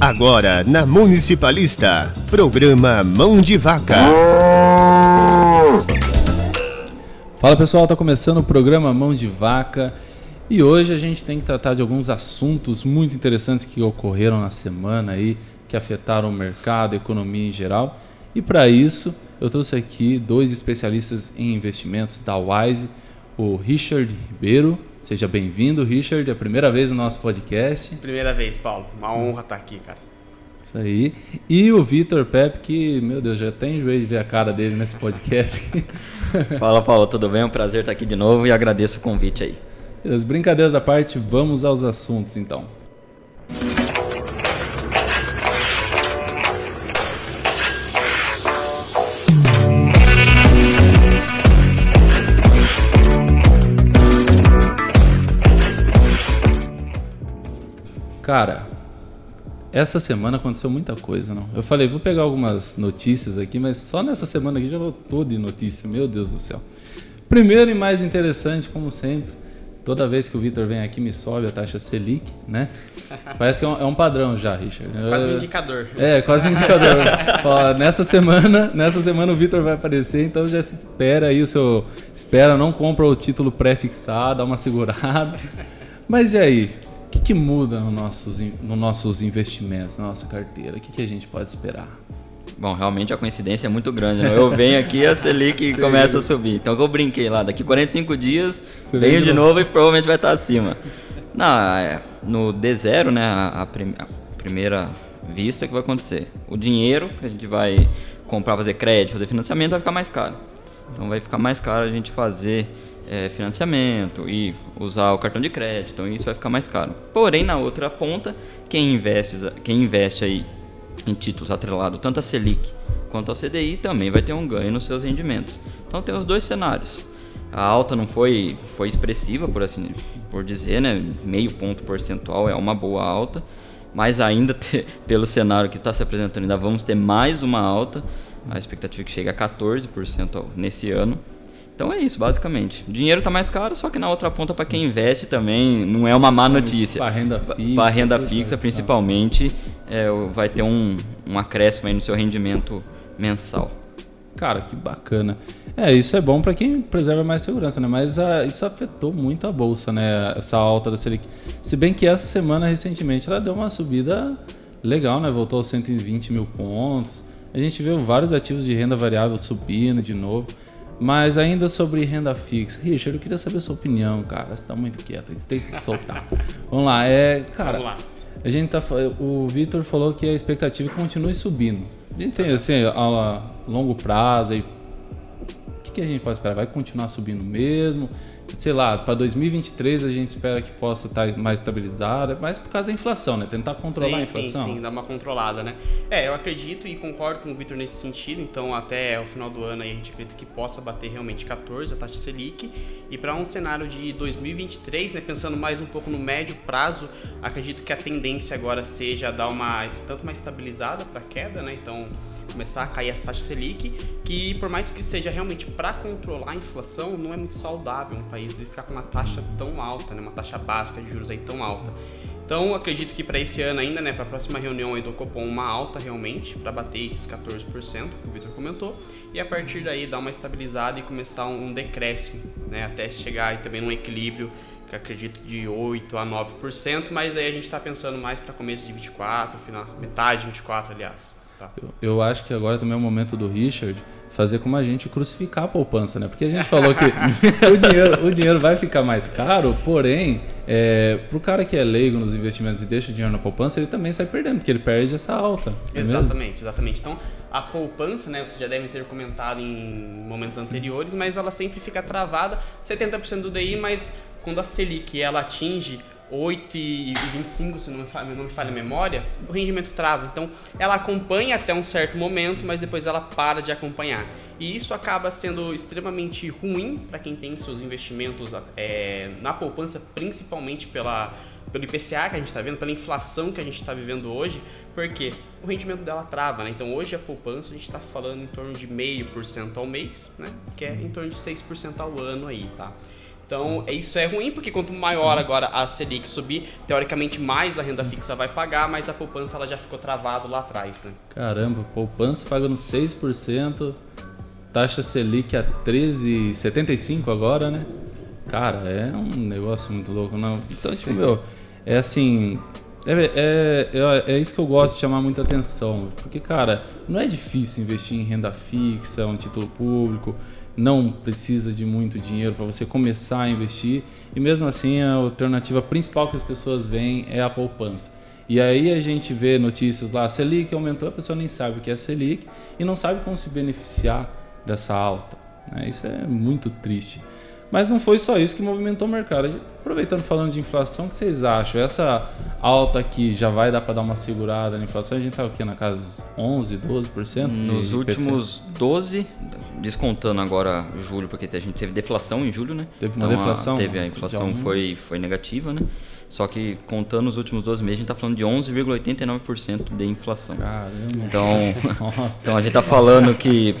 Agora na Municipalista, programa Mão de Vaca. Fala pessoal, tá começando o programa Mão de Vaca e hoje a gente tem que tratar de alguns assuntos muito interessantes que ocorreram na semana aí, que afetaram o mercado, a economia em geral. E para isso, eu trouxe aqui dois especialistas em investimentos da Wise, o Richard Ribeiro Seja bem-vindo, Richard. É a primeira vez no nosso podcast. Primeira vez, Paulo. Uma honra estar aqui, cara. Isso aí. E o Vitor Pepe, que, meu Deus, já até enjoei de ver a cara dele nesse podcast. Fala, Paulo, tudo bem? É um prazer estar aqui de novo e agradeço o convite aí. As brincadeiras à parte, vamos aos assuntos então. Cara, essa semana aconteceu muita coisa, não? Eu falei, vou pegar algumas notícias aqui, mas só nessa semana aqui já voltou de notícia, meu Deus do céu. Primeiro e mais interessante, como sempre, toda vez que o Vitor vem aqui me sobe a taxa Selic, né? Parece que é um, é um padrão já, Richard. Quase um indicador. É, quase um indicador. Nessa semana, nessa semana o Vitor vai aparecer, então já se espera aí o seu, espera, não compra o título pré-fixado, dá uma segurada. Mas e aí? O que, que muda nos nossos, no nossos investimentos, na nossa carteira? O que, que a gente pode esperar? Bom, realmente a coincidência é muito grande. Né? Eu venho aqui a Selic começa a subir. Então eu brinquei lá, daqui 45 dias Você venho de novo e provavelmente vai estar acima. Não, é, no D0, né, a, a, prim, a, primeira vista que vai acontecer. O dinheiro que a gente vai comprar, fazer crédito, fazer financiamento vai ficar mais caro. Então vai ficar mais caro a gente fazer é, financiamento e usar o cartão de crédito, então isso vai ficar mais caro. Porém, na outra ponta, quem investe, quem investe aí em títulos atrelados tanto a Selic quanto ao CDI também vai ter um ganho nos seus rendimentos. Então tem os dois cenários. A alta não foi, foi expressiva, por assim por dizer, né? meio ponto percentual é uma boa alta, mas ainda ter, pelo cenário que está se apresentando, ainda vamos ter mais uma alta. A expectativa é que chega a 14% nesse ano. Então é isso, basicamente. O dinheiro está mais caro, só que na outra ponta, para quem investe também, não é uma má notícia. Para renda fixa. Para renda fixa, principalmente, é, vai ter um, um acréscimo aí no seu rendimento mensal. Cara, que bacana. É, isso é bom para quem preserva mais segurança, né? Mas a, ah, isso afetou muito a bolsa, né? Essa alta da Selic. Se bem que essa semana, recentemente, ela deu uma subida legal, né? Voltou aos 120 mil pontos. A gente viu vários ativos de renda variável subindo de novo. Mas ainda sobre renda fixa, Richard, eu queria saber a sua opinião, cara. Você tá muito quieto, você tem que soltar. Vamos lá, é, cara. Vamos lá. A gente tá, o Vitor falou que a expectativa é continue subindo. A gente tem assim, a longo prazo aí. O que, que a gente pode esperar? Vai continuar subindo mesmo? Sei lá, para 2023 a gente espera que possa estar tá mais estabilizada, mas por causa da inflação, né? Tentar controlar sim, a inflação. Sim, sim, dar uma controlada, né? É, eu acredito e concordo com o Vitor nesse sentido, então até o final do ano aí a gente acredita que possa bater realmente 14 a taxa Selic e para um cenário de 2023, né, pensando mais um pouco no médio prazo, acredito que a tendência agora seja dar uma tanto uma estabilizada para queda, né? Então começar a cair as taxas Selic, que por mais que seja realmente para controlar a inflação, não é muito saudável um país ele ficar com uma taxa tão alta, né, uma taxa básica de juros aí tão alta. Então, acredito que para esse ano ainda, né, para a próxima reunião aí do Copom, uma alta realmente, para bater esses 14% que o Vitor comentou, e a partir daí dar uma estabilizada e começar um, decréscimo, né, até chegar aí também num equilíbrio que acredito de 8 a 9%, mas aí a gente está pensando mais para começo de 24, final, metade de 24, aliás. Tá. Eu, eu, acho que agora também é o momento do Richard fazer como a gente crucificar a poupança, né? Porque a gente falou que o, dinheiro, o dinheiro vai ficar mais caro, porém, é, para o cara que é leigo nos investimentos e deixa o dinheiro na poupança, ele também sai perdendo, porque ele perde essa alta. É exatamente, mesmo? exatamente. Então, a poupança, né? Vocês já devem ter comentado em momentos anteriores, mas ela sempre fica travada, 70% do DI, mas quando a Selic ela atinge 8,25, se não me, falha, não me falha a memória, o rendimento trava. Então, ela acompanha até um certo momento, mas depois ela para de acompanhar. E isso acaba sendo extremamente ruim para quem tem seus investimentos é, na poupança, principalmente pela pelo IPCA que a gente está vendo, pela inflação que a gente está vivendo hoje, porque o rendimento dela trava, né? Então hoje a poupança a gente está falando em torno de meio por cento ao mês, né? Que é em torno de 6% ao ano aí, tá? Então, isso é ruim, porque quanto maior agora a Selic subir, teoricamente mais a renda fixa vai pagar, mas a poupança ela já ficou travado lá atrás, né? Caramba, poupança pagando 6%, taxa Selic a 13,75 agora, né? Cara, é um negócio muito louco, não. Então, tipo, meu, é assim, é, é, é, é, isso que eu gosto de chamar muita atenção. Porque, cara, não é difícil investir em renda fixa, um título público não precisa de muito dinheiro para você começar a investir e mesmo assim a alternativa principal que as pessoas veem é a poupança. E aí a gente vê notícias lá, a Selic aumentou, a pessoa nem sabe o que é Selic e não sabe como se beneficiar dessa alta. Né? Isso é muito triste. Mas não foi só isso que movimentou o mercado. Aproveitando falando de inflação, o que vocês acham? Essa alta aqui já vai dar para dar uma segurada na inflação? A gente está aqui na casa dos 11, 12%? Nos últimos 12, descontando agora julho, porque a gente teve deflação em julho, né? Teve uma então, deflação? A, teve, a inflação foi, foi negativa, né? Só que contando os últimos 12 meses, a gente está falando de 11,89% de inflação. Caramba. Então, então a gente está falando que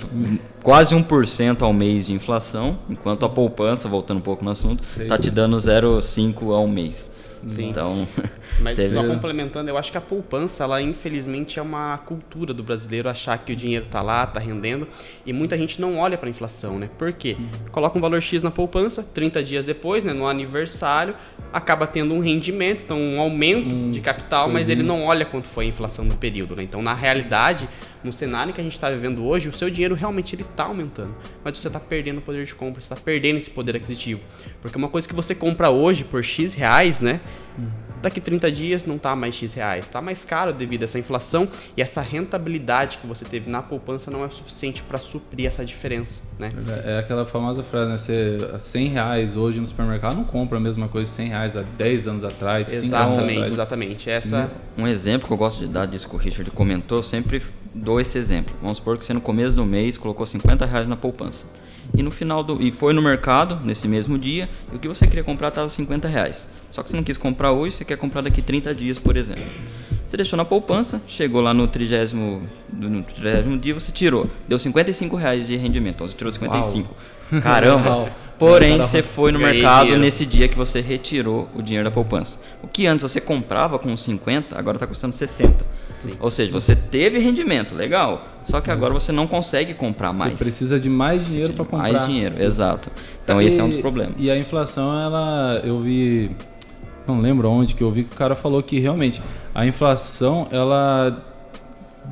quase 1% ao mês de inflação, enquanto a poupança, voltando um pouco no assunto, está te dando 0,5% ao mês. Sim. Então, mas teve... só complementando, eu acho que a poupança, ela infelizmente é uma cultura do brasileiro achar que o dinheiro está lá, está rendendo, e muita gente não olha para a inflação, né? Por quê? Uhum. Coloca um valor X na poupança, 30 dias depois, né, no aniversário, acaba tendo um rendimento, então um aumento hum, de capital, mas ele não olha quanto foi a inflação no período, né? Então, na realidade, no cenário que a gente está vivendo hoje, o seu dinheiro realmente ele está aumentando, mas você está perdendo o poder de compra, você está perdendo esse poder aquisitivo, porque uma coisa que você compra hoje por X reais, né? Daqui 30 dias não está mais X reais, está mais caro devido a essa inflação e essa rentabilidade que você teve na poupança não é suficiente para suprir essa diferença, né? É, é aquela famosa frase, né? Você, 100 reais hoje no supermercado não compra a mesma coisa 100 reais há 10 anos atrás, Exatamente, anos exatamente. Essa... Um, um exemplo que eu gosto de dar disso que o Richard comentou, sempre dou esse exemplo. Vamos supor que você no começo do mês colocou 50 reais na poupança e no final do e foi no mercado nesse mesmo dia e o que você queria comprar estava 50 reais. Só que você não quis comprar hoje, você quer comprar daqui 30 dias, por exemplo. Você deixou na poupança, chegou lá no 30, no 30 dia, você tirou. Deu 55 reais de rendimento, então você tirou 55. Uau. Caramba! Porém, você foi no mercado dinheiro. nesse dia que você retirou o dinheiro da poupança. O que antes você comprava com 50, agora está custando 60. Sim. Ou seja, você teve rendimento, legal. Só que agora você não consegue comprar mais. Você precisa de mais dinheiro para comprar. Mais dinheiro, exato. Então e, esse é um dos problemas. E a inflação, ela, eu vi, não lembro onde que eu vi que o cara falou que realmente a inflação, ela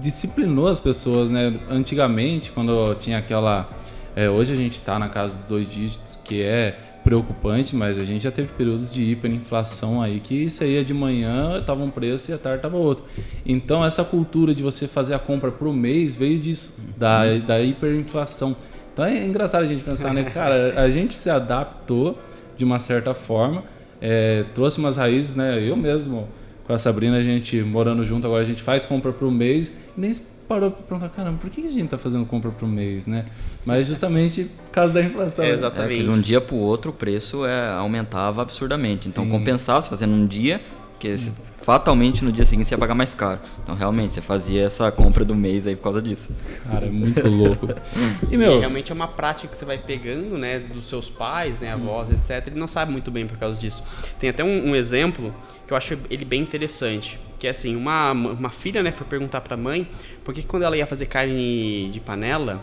disciplinou as pessoas, né? Antigamente, quando tinha aquela, é, hoje a gente está na casa dos dois dígitos, que é preocupante, mas a gente já teve períodos de hiperinflação aí que saía de manhã, tava um preço e à tarde tava outro. Então essa cultura de você fazer a compra pro mês veio disso, da, da hiperinflação. Então é engraçado a gente pensar, né, cara, a gente se adaptou de uma certa forma, é, trouxe umas raízes, né, eu mesmo com a Sabrina, a gente morando junto agora, a gente faz compra pro mês, nem parou para perguntar, caramba, por que a gente está fazendo compra por mês, né? Mas justamente por causa da inflação. É, exatamente. É, de um dia para o outro o preço é, aumentava absurdamente. Então, Sim. Então compensava se fazendo um dia, que hum. fatalmente no dia seguinte você ia pagar mais caro. Então realmente você fazia essa compra do mês aí por causa disso. Cara, é muito louco. E, meu, e realmente é uma prática que você vai pegando, né, dos seus pais, né, avós, hum. etc. Ele não sabe muito bem por causa disso. Tem até um, um exemplo que eu acho ele bem interessante. Que é assim, uma, uma filha, né, foi perguntar pra mãe por que quando ela ia fazer carne de panela,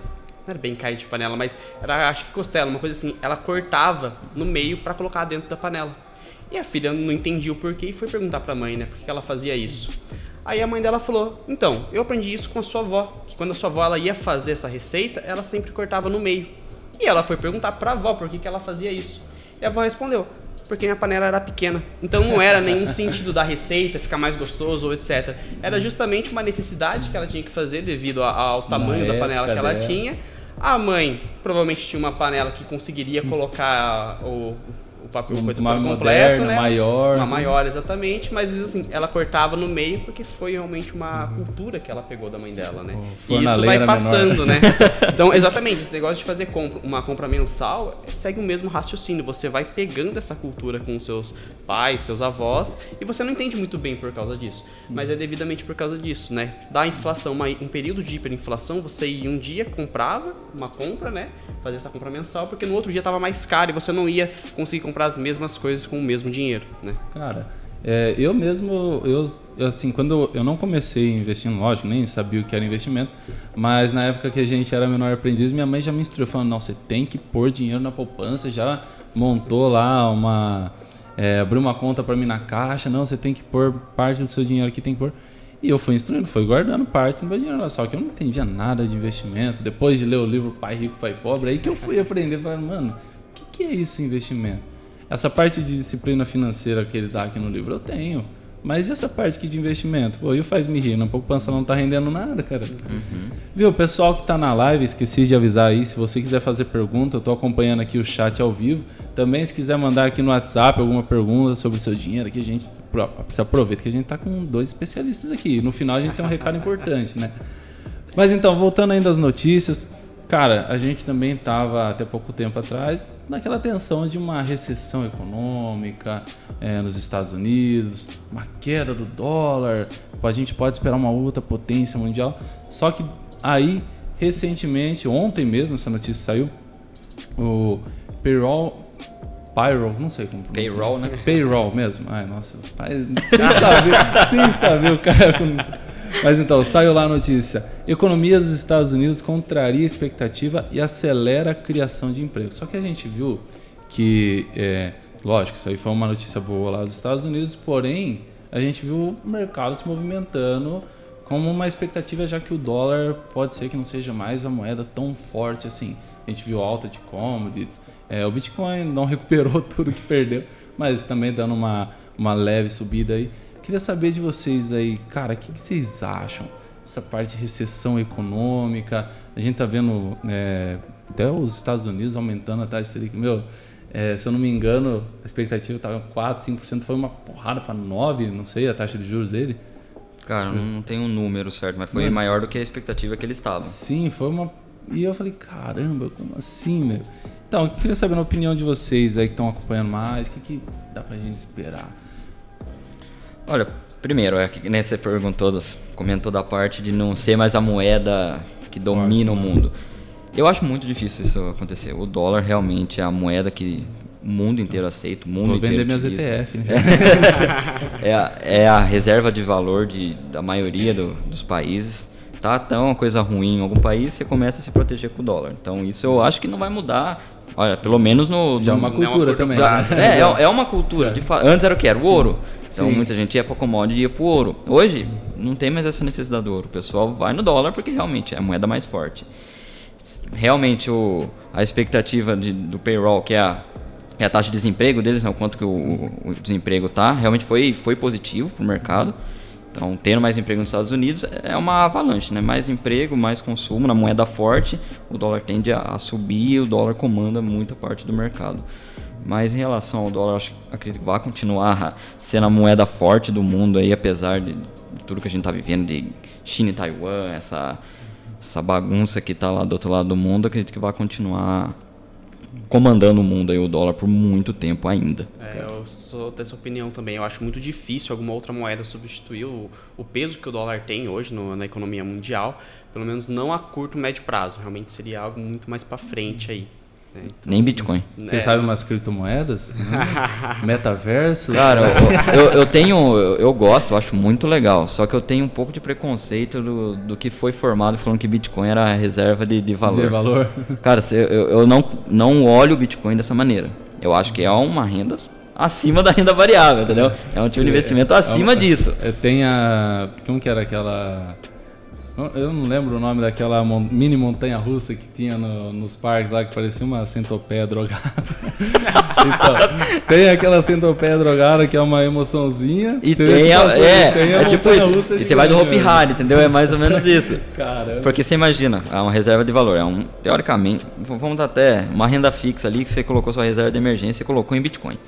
não era bem carne de panela, mas era acho que costela, uma coisa assim, ela cortava no meio para colocar dentro da panela. E a filha não entendia o porquê e foi perguntar pra mãe, né, por que ela fazia isso. Aí a mãe dela falou: Então, eu aprendi isso com a sua avó, que quando a sua avó ela ia fazer essa receita, ela sempre cortava no meio. E ela foi perguntar pra avó por que, que ela fazia isso. E a avó respondeu: porque minha panela era pequena. Então não era nenhum sentido da receita ficar mais gostoso ou etc. Era justamente uma necessidade que ela tinha que fazer devido ao tamanho da panela que ela tinha. A mãe provavelmente tinha uma panela que conseguiria colocar o, o papel Um coisa uma por moderna, né? maior. Uma maior, exatamente, mas assim, ela cortava no meio porque foi realmente uma cultura que ela pegou da mãe dela, né? O E isso vai passando, menor. né? Então, exatamente, esse negócio de fazer compra, uma compra mensal segue o mesmo raciocínio. Você vai pegando essa cultura com seus pais, seus avós, e você não entende muito bem por causa disso. Mas é devidamente por causa disso, né? Da inflação, uma- um período de hiperinflação, você ia um dia, comprava uma compra, né? Fazer essa compra mensal, porque no outro dia tava mais caro e você não ia conseguir comprar as mesmas coisas com o mesmo dinheiro, né? Cara, é, eu mesmo, eu, assim, quando eu não comecei investindo, lógico, nem sabia o que era investimento, mas na época que a gente era menor aprendiz, minha mãe já me instruiu, falando, não, você tem que pôr dinheiro na poupança, já montou lá uma, é, abriu uma conta para mim na caixa, não, você tem que pôr parte do seu dinheiro aqui, tem que pôr. E eu fui instruindo, fui guardando parte do meu dinheiro só que eu não entendia nada de investimento. Depois de ler o livro Pai Rico, Pai Pobre, aí que eu fui aprender, falando, mano, o que, que é isso investimento? Essa parte de disciplina financeira que ele dá aqui no livro, eu tenho. Mas e essa parte aqui de investimento? Pô, e o faz me rir, na poupança não tá rendendo nada, cara. Viu, o pessoal que tá na live, esqueci de avisar aí, se você quiser fazer pergunta, eu tô acompanhando aqui o chat ao vivo. Também se quiser mandar aqui no WhatsApp alguma pergunta sobre o seu dinheiro, aqui a gente se aproveita que a gente tá com dois especialistas aqui. No final a gente tem um recado importante, né? Mas então, voltando ainda às notícias, cara, a gente também estava até pouco tempo atrás naquela tensão de uma recessão econômica eh, nos Estados Unidos, uma queda do dólar, a gente pode esperar uma outra potência mundial. Só que aí, recentemente, ontem mesmo, essa notícia saiu, o payroll, payroll, não sei como pronuncia. Payroll, né? Payroll mesmo. Ai, nossa. Sem saber, sem saber o cara. Mas então, saiu lá a notícia. Economia dos Estados Unidos contraria a expectativa e acelera a criação de emprego. Só que a gente viu que, é, lógico, isso aí foi uma notícia boa lá dos Estados Unidos, porém, a gente viu o mercado se movimentando como uma expectativa, já que o dólar pode ser que não seja mais a moeda tão forte assim. A gente viu alta de commodities, é, o Bitcoin não recuperou tudo que perdeu, mas também dando uma, uma leve subida aí. Queria saber de vocês aí, cara, o que, que vocês acham? Essa parte de recessão econômica, a gente tá vendo é, até os Estados Unidos aumentando a taxa Selic. Meu, é, se eu não me engano, a expectativa estava 4, 5%, foi uma porrada para 9%, não sei, a taxa de juros dele. Cara, não, não tem um número certo, mas foi Mano. maior do que a expectativa que eles estavam. Sim, foi uma. E eu falei, caramba, como assim, meu? Então, eu queria saber a opinião de vocês aí que estão acompanhando mais, o que, que dá pra gente esperar? Olha, primeiro, é que né, você perguntou, comentou da parte de não ser mais a moeda que domina o mundo. Eu acho muito difícil isso acontecer. O dólar realmente é a moeda que o mundo inteiro aceita, o mundo Vou inteiro vender utiliza. ETF, né? é, a, é a reserva de valor de, da maioria do- dos países. Tá tão uma coisa ruim em algum país, você começa a se proteger com o dólar. Então isso eu acho que não vai mudar. Olha, pelo menos no. Já é uma Não é uma cultura também. já- né? é, é, é uma cultura. de fa- Antes era o que? Era o ouro. Então Sim. muita gente ia para commodity e ia pro ouro. Hoje não tem mais essa necessidade do ouro. O pessoal vai no dólar porque realmente é a moeda mais forte. Realmente o, a expectativa de- do payroll, que é a, é a taxa de desemprego deles, né, o quanto que o, o desemprego tá, realmente foi, foi positivo para o mercado. Então, tendo mais emprego nos Estados Unidos é uma avalanche, né? Mais emprego, mais consumo na moeda forte, o dólar tende a, subir o dólar comanda muita parte do mercado. Mas em relação ao dólar, acho, acredito que vai continuar sendo a moeda forte do mundo aí, apesar de, de tudo que a gente está vivendo, de China e Taiwan, essa, essa bagunça que está lá do outro lado do mundo, acredito que vai continuar comandando o mundo aí, o dólar, por muito tempo ainda. É, eu sou dessa opinião também. Eu acho muito difícil alguma outra moeda substituir o, o peso que o dólar tem hoje no- na economia mundial, pelo menos não a curto, médio prazo. Realmente seria algo muito mais para frente aí. Então, Nem Bitcoin. Vocês é, sabem umas criptomoedas? Metaverso? Cara, eu, eu, eu tenho. Eu, gosto, eu acho muito legal. Só que eu tenho um pouco de preconceito do, do que foi formado falando que Bitcoin era a reserva de, de valor. de valor. Cara, eu, eu não, não olho o Bitcoin dessa maneira. Eu acho que é uma renda acima da renda variável, entendeu? É um tipo de investimento acima É uma- disso. é, Tem a. Como que era aquela. Eu não lembro o nome daquela mini montanha russa que tinha no, nos parques lá, que parecia uma centopeia drogada. então, tem aquela centopeia drogada que é uma emoçãozinha. E tem, tipo, a, assim, é, tem a é tipo isso. E você vai do Hopi Hari, entendeu? É mais ou menos isso. Caramba. Porque você imagina, é uma reserva de valor. É um, teoricamente, vamos dar até uma renda fixa ali que você colocou sua reserva de emergência e colocou em Bitcoin.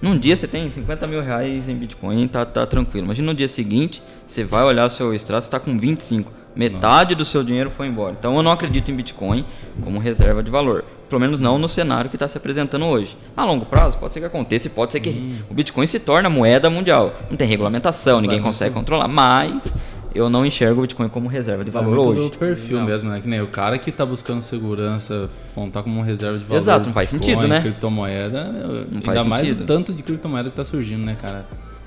Num dia você tem 50 mil reais em Bitcoin, tá, tá tranquilo. Imagina no dia seguinte, você vai olhar o seu extrato, você está com 25. Metade Nossa. do seu dinheiro foi embora. Então eu não acredito em Bitcoin como reserva de valor. Pelo menos não no cenário que está se apresentando hoje. A longo prazo, pode ser que aconteça e pode ser que hum. o Bitcoin se torne a moeda mundial. Não tem regulamentação, ninguém consegue controlar, mas eu não enxergo o Bitcoin como reserva de valor é hoje. do perfil não. mesmo, né? Que nem o cara que está buscando segurança, contar como reserva de valor. Exato, não faz Bitcoin, sentido, né? criptomoeda, não faz ainda mais o tanto de criptomoeda que está surgindo, né, cara?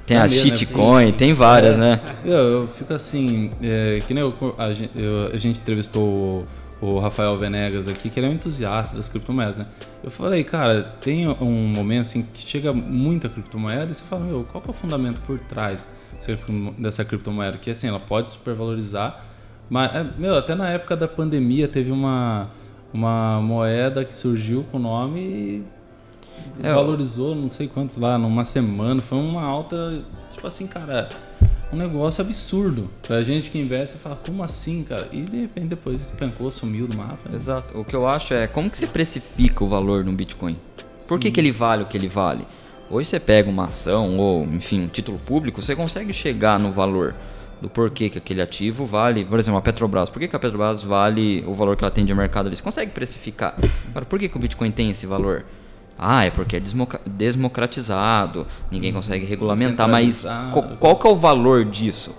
Tem a shitcoin, né? tem várias, é, né? Eu, eu, fico assim, é, que nem eu, a, gente, eu, a gente entrevistou o, o, Rafael Venegas aqui, que ele é um entusiasta das criptomoedas, né? Eu falei, cara, tem um momento assim que chega muita criptomoeda e você fala, meu, qual é o fundamento por trás dessa criptomoeda, que assim, ela pode supervalorizar, mas, é, meu, até na época da pandemia teve uma, uma moeda que surgiu com o nome e é, valorizou não sei quantos lá, numa semana, foi uma alta, tipo assim, cara, um negócio absurdo. Pra gente que investe, fala, como assim, cara? E de repente depois espancou, sumiu do mapa. Né? Exato. O que eu acho é, como que você precifica o valor no Bitcoin? Por que, que ele vale o que ele vale? Hoje você pega uma ação ou, enfim, um título público, você consegue chegar no valor do porquê que aquele ativo vale. Por exemplo, a Petrobras. Por que, que a Petrobras vale o valor que ela tem de mercado ali? Você consegue precificar. Agora, por que, que o Bitcoin tem esse valor? Ah, é porque é desmocratizado, ninguém consegue regulamentar, mas qual, qual que é o valor disso?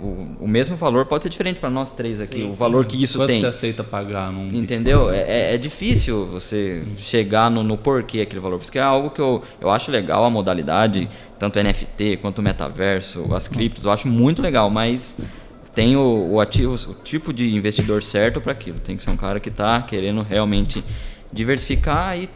O, o mesmo valor pode ser diferente para nós três aqui, sim, o valor sim. que isso Quanto tem. você aceita pagar? Num Entendeu? É, é, é, difícil você chegar no, no porquê aquele valor, porque é algo que eu, eu acho legal a modalidade, tanto NFT quanto o metaverso, as criptos, eu acho muito legal, mas tem o, o, ativo, o tipo de investidor certo para aquilo. Tem que ser um cara que está querendo realmente diversificar e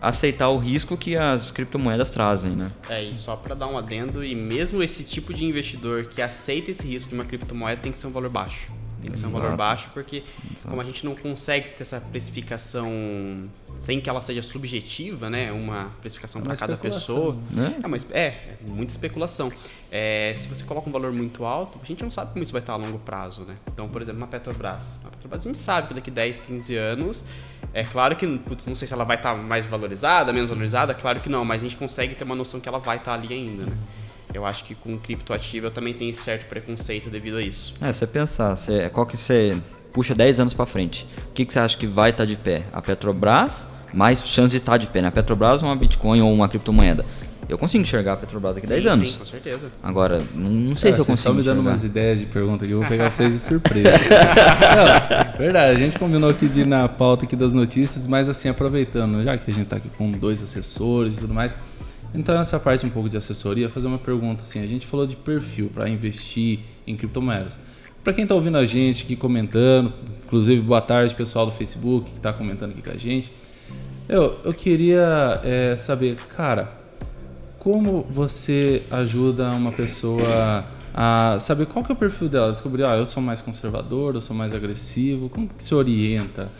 aceitar o risco que as criptomoedas trazem, né? É, e só para dar um adendo, e mesmo esse tipo de investidor que aceita esse risco de uma criptomoeda tem que ser um valor baixo. Tem que ser um valor baixo, porque Exato. como a gente não consegue ter essa precificação sem que ela seja subjetiva, né? Uma precificação é para cada pessoa. Né? É, mas é, é muita especulação. É, se você coloca um valor muito alto, a gente não sabe como isso vai estar a longo prazo, né? Então, por exemplo, uma Petrobras. A Petrobras a gente sabe que daqui 10, 15 anos, é claro que, putz, não sei se ela vai estar mais valorizada, menos valorizada, claro que não, mas a gente consegue ter uma noção que ela vai estar ali ainda, né? Eu acho que com criptoativo eu também tenho certo preconceito devido a isso. É, você pensar, você, qual que você puxa 10 anos para frente, o que, que você acha que vai estar tá de pé? A Petrobras, mais chance de estar tá de pé, né? A Petrobras ou uma Bitcoin ou uma criptomoeda? Eu consigo enxergar a Petrobras daqui a 10 anos. Sim, com certeza. Agora, não, não sei se eu consigo. Só me dando enxergar. umas ideias de pergunta que eu vou pegar vocês de surpresa. não, verdade, a gente combinou aqui de ir na pauta aqui das notícias, mas assim, aproveitando, já que a gente está aqui com dois assessores e tudo mais, entrar nessa parte um pouco de assessoria, fazer uma pergunta assim. A gente falou de perfil para investir em criptomoedas. Para quem está ouvindo a gente aqui comentando, inclusive boa tarde pessoal do Facebook que está comentando aqui com a gente. Eu, eu queria é, saber, cara, como você ajuda uma pessoa a saber qual que é o perfil dela? Descobrir, ah, eu sou mais conservador, eu sou mais agressivo. Como que se orienta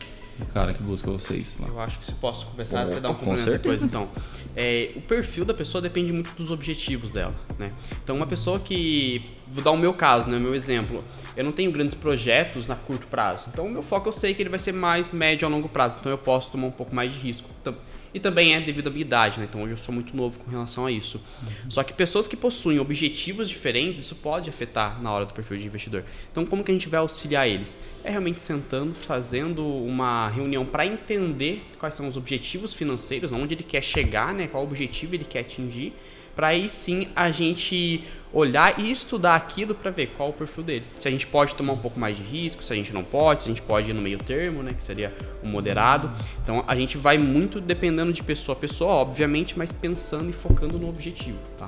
o cara que busca vocês lá? Eu acho que se posso conversar, você dá um complemento depois, então. É, o perfil da pessoa depende muito dos objetivos dela, né? Então, uma pessoa que... Vou dar o meu caso, né? Meu exemplo. Eu não tenho grandes projetos na curto prazo. Então, o meu foco eu sei que ele vai ser mais médio a longo prazo. Então, eu posso tomar um pouco mais de risco. Então, e também é devido à minha idade, né? Então hoje eu sou muito novo com relação a isso. Uhum. Só que pessoas que possuem objetivos diferentes, isso pode afetar na hora do perfil de investidor. Então como que a gente vai auxiliar eles? É realmente sentando, fazendo uma reunião para entender quais são os objetivos financeiros, onde ele quer chegar, né? Qual objetivo ele quer atingir para aí sim a gente olhar e estudar aquilo para ver qual o perfil dele. Se a gente pode tomar um pouco mais de risco, se a gente não pode, se a gente pode ir no meio termo, né, que seria o moderado. Então a gente vai muito dependendo de pessoa a pessoa, obviamente, mas pensando e focando no objetivo, tá?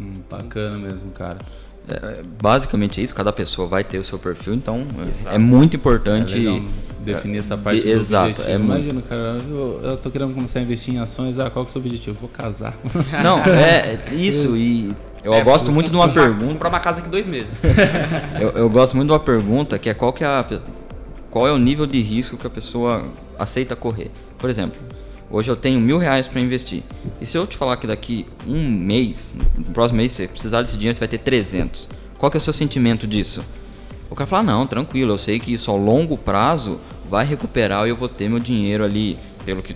Hum, bacana mesmo, cara. É, é basicamente é isso, cada pessoa vai ter o seu perfil, então é, é muito importante. É definir essa parte de, do exato, objetivo. É Imagina, cara, eu, eu tô querendo começar a investir em ações, ah, qual que é o seu objetivo? Vou casar. Não, é isso, e eu É, gosto muito de uma pergunta. Comprar uma casa aqui dois meses. Eu, eu gosto muito de uma pergunta que é qual que é a, qual é o nível de risco que a pessoa aceita correr. Por exemplo, hoje eu tenho mil reais para investir. E se eu te falar que daqui um mês, no próximo mês, você precisar desse dinheiro, você vai ter 300. Qual que é o seu sentimento disso? O cara fala, não, tranquilo, eu sei que isso ao longo prazo vai recuperar e eu vou ter meu dinheiro ali, pelo que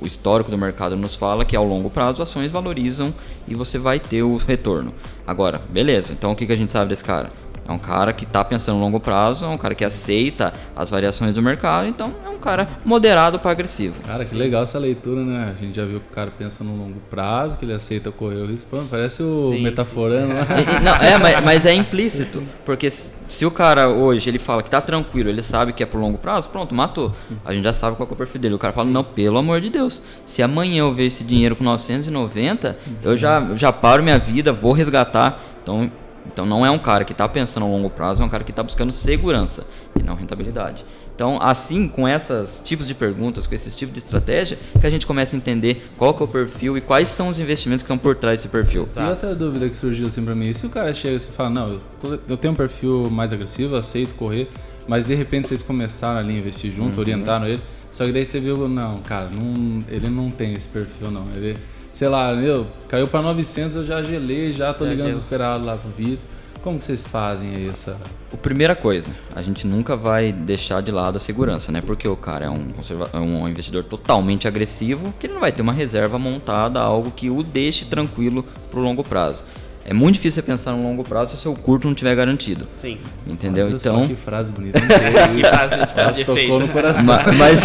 o histórico do mercado nos fala que ao longo prazo ações valorizam e você vai ter o retorno. Agora, beleza, então o que, que a gente sabe desse cara? É um cara que está pensando no longo prazo, é um cara que aceita as variações do mercado, então é um cara moderado para agressivo. Cara, que legal essa leitura, né? A gente já viu que o cara pensa no longo prazo, que ele aceita correr o risco. Parece o Sim, metaforando lá. E- não, é, mas, mas é implícito, porque se, o cara hoje ele fala que tá tranquilo, ele sabe que é por longo prazo, pronto, matou. A gente já sabe qual é o perfil dele. O cara fala, não, pelo amor de Deus, se amanhã eu ver esse dinheiro com 990, eu já, eu já paro minha vida, vou resgatar. Então, então não é um cara que está pensando a longo prazo, é um cara que está buscando segurança e não rentabilidade. Então, assim, com esses tipos de perguntas, com esses tipos de estratégia, que a gente começa a entender qual que é o perfil e quais são os investimentos que estão por trás desse perfil. E outra dúvida que surgiu assim pra mim, e se o cara chega e você fala, não, eu, tô- eu tenho um perfil mais agressivo, aceito correr, mas de repente vocês começaram ali a investir junto, orientaram ele, só que daí você viu, não, cara, não, ele não tem esse perfil não, ele, sei lá, meu, caiu pra 900, eu já gelei, já tô Já ligando gelo. desesperado lá pro vidro. Como que vocês fazem aí essa... A primeira coisa, a gente nunca vai deixar de lado a segurança, né? Porque o cara é um, é um investidor totalmente agressivo, que ele não vai ter uma reserva montada, algo que o deixe tranquilo pro longo prazo. É muito difícil você pensar no longo prazo se o seu curto não tiver garantido, Sim. entendeu? Olha só Então, que frase bonita. Que frase a gente faz de Tocou efeito. no coração. Ma- mas,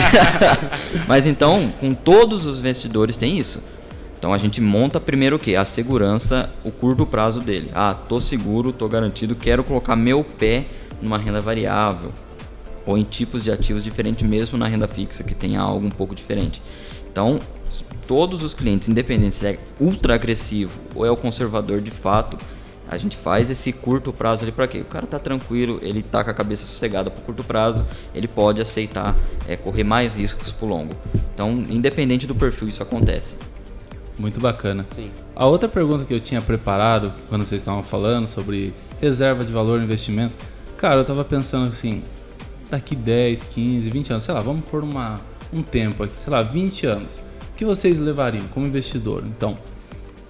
mas então, com todos os investidores tem isso. Então a gente monta primeiro o que? A segurança, o curto prazo dele. Ah, tô seguro, tô garantido, quero colocar meu pé numa renda variável ou em tipos de ativos diferentes mesmo na renda fixa que tenha algo um pouco diferente. Então, todos os clientes, independente se é ultra agressivo ou é o conservador de fato, a gente faz esse curto prazo ali para quê? O cara tá tranquilo, ele tá com a cabeça sossegada para curto prazo, ele pode aceitar é, correr mais riscos pro longo. Então, independente do perfil, isso acontece. Muito bacana. Sim. A outra pergunta que eu tinha preparado quando vocês estavam falando sobre reserva de valor investimento, cara, eu tava pensando assim, daqui 10, 15, 20 anos, sei lá, vamos por uma, um tempo aqui, sei lá, 20 anos. O que vocês levariam como investidor? Então,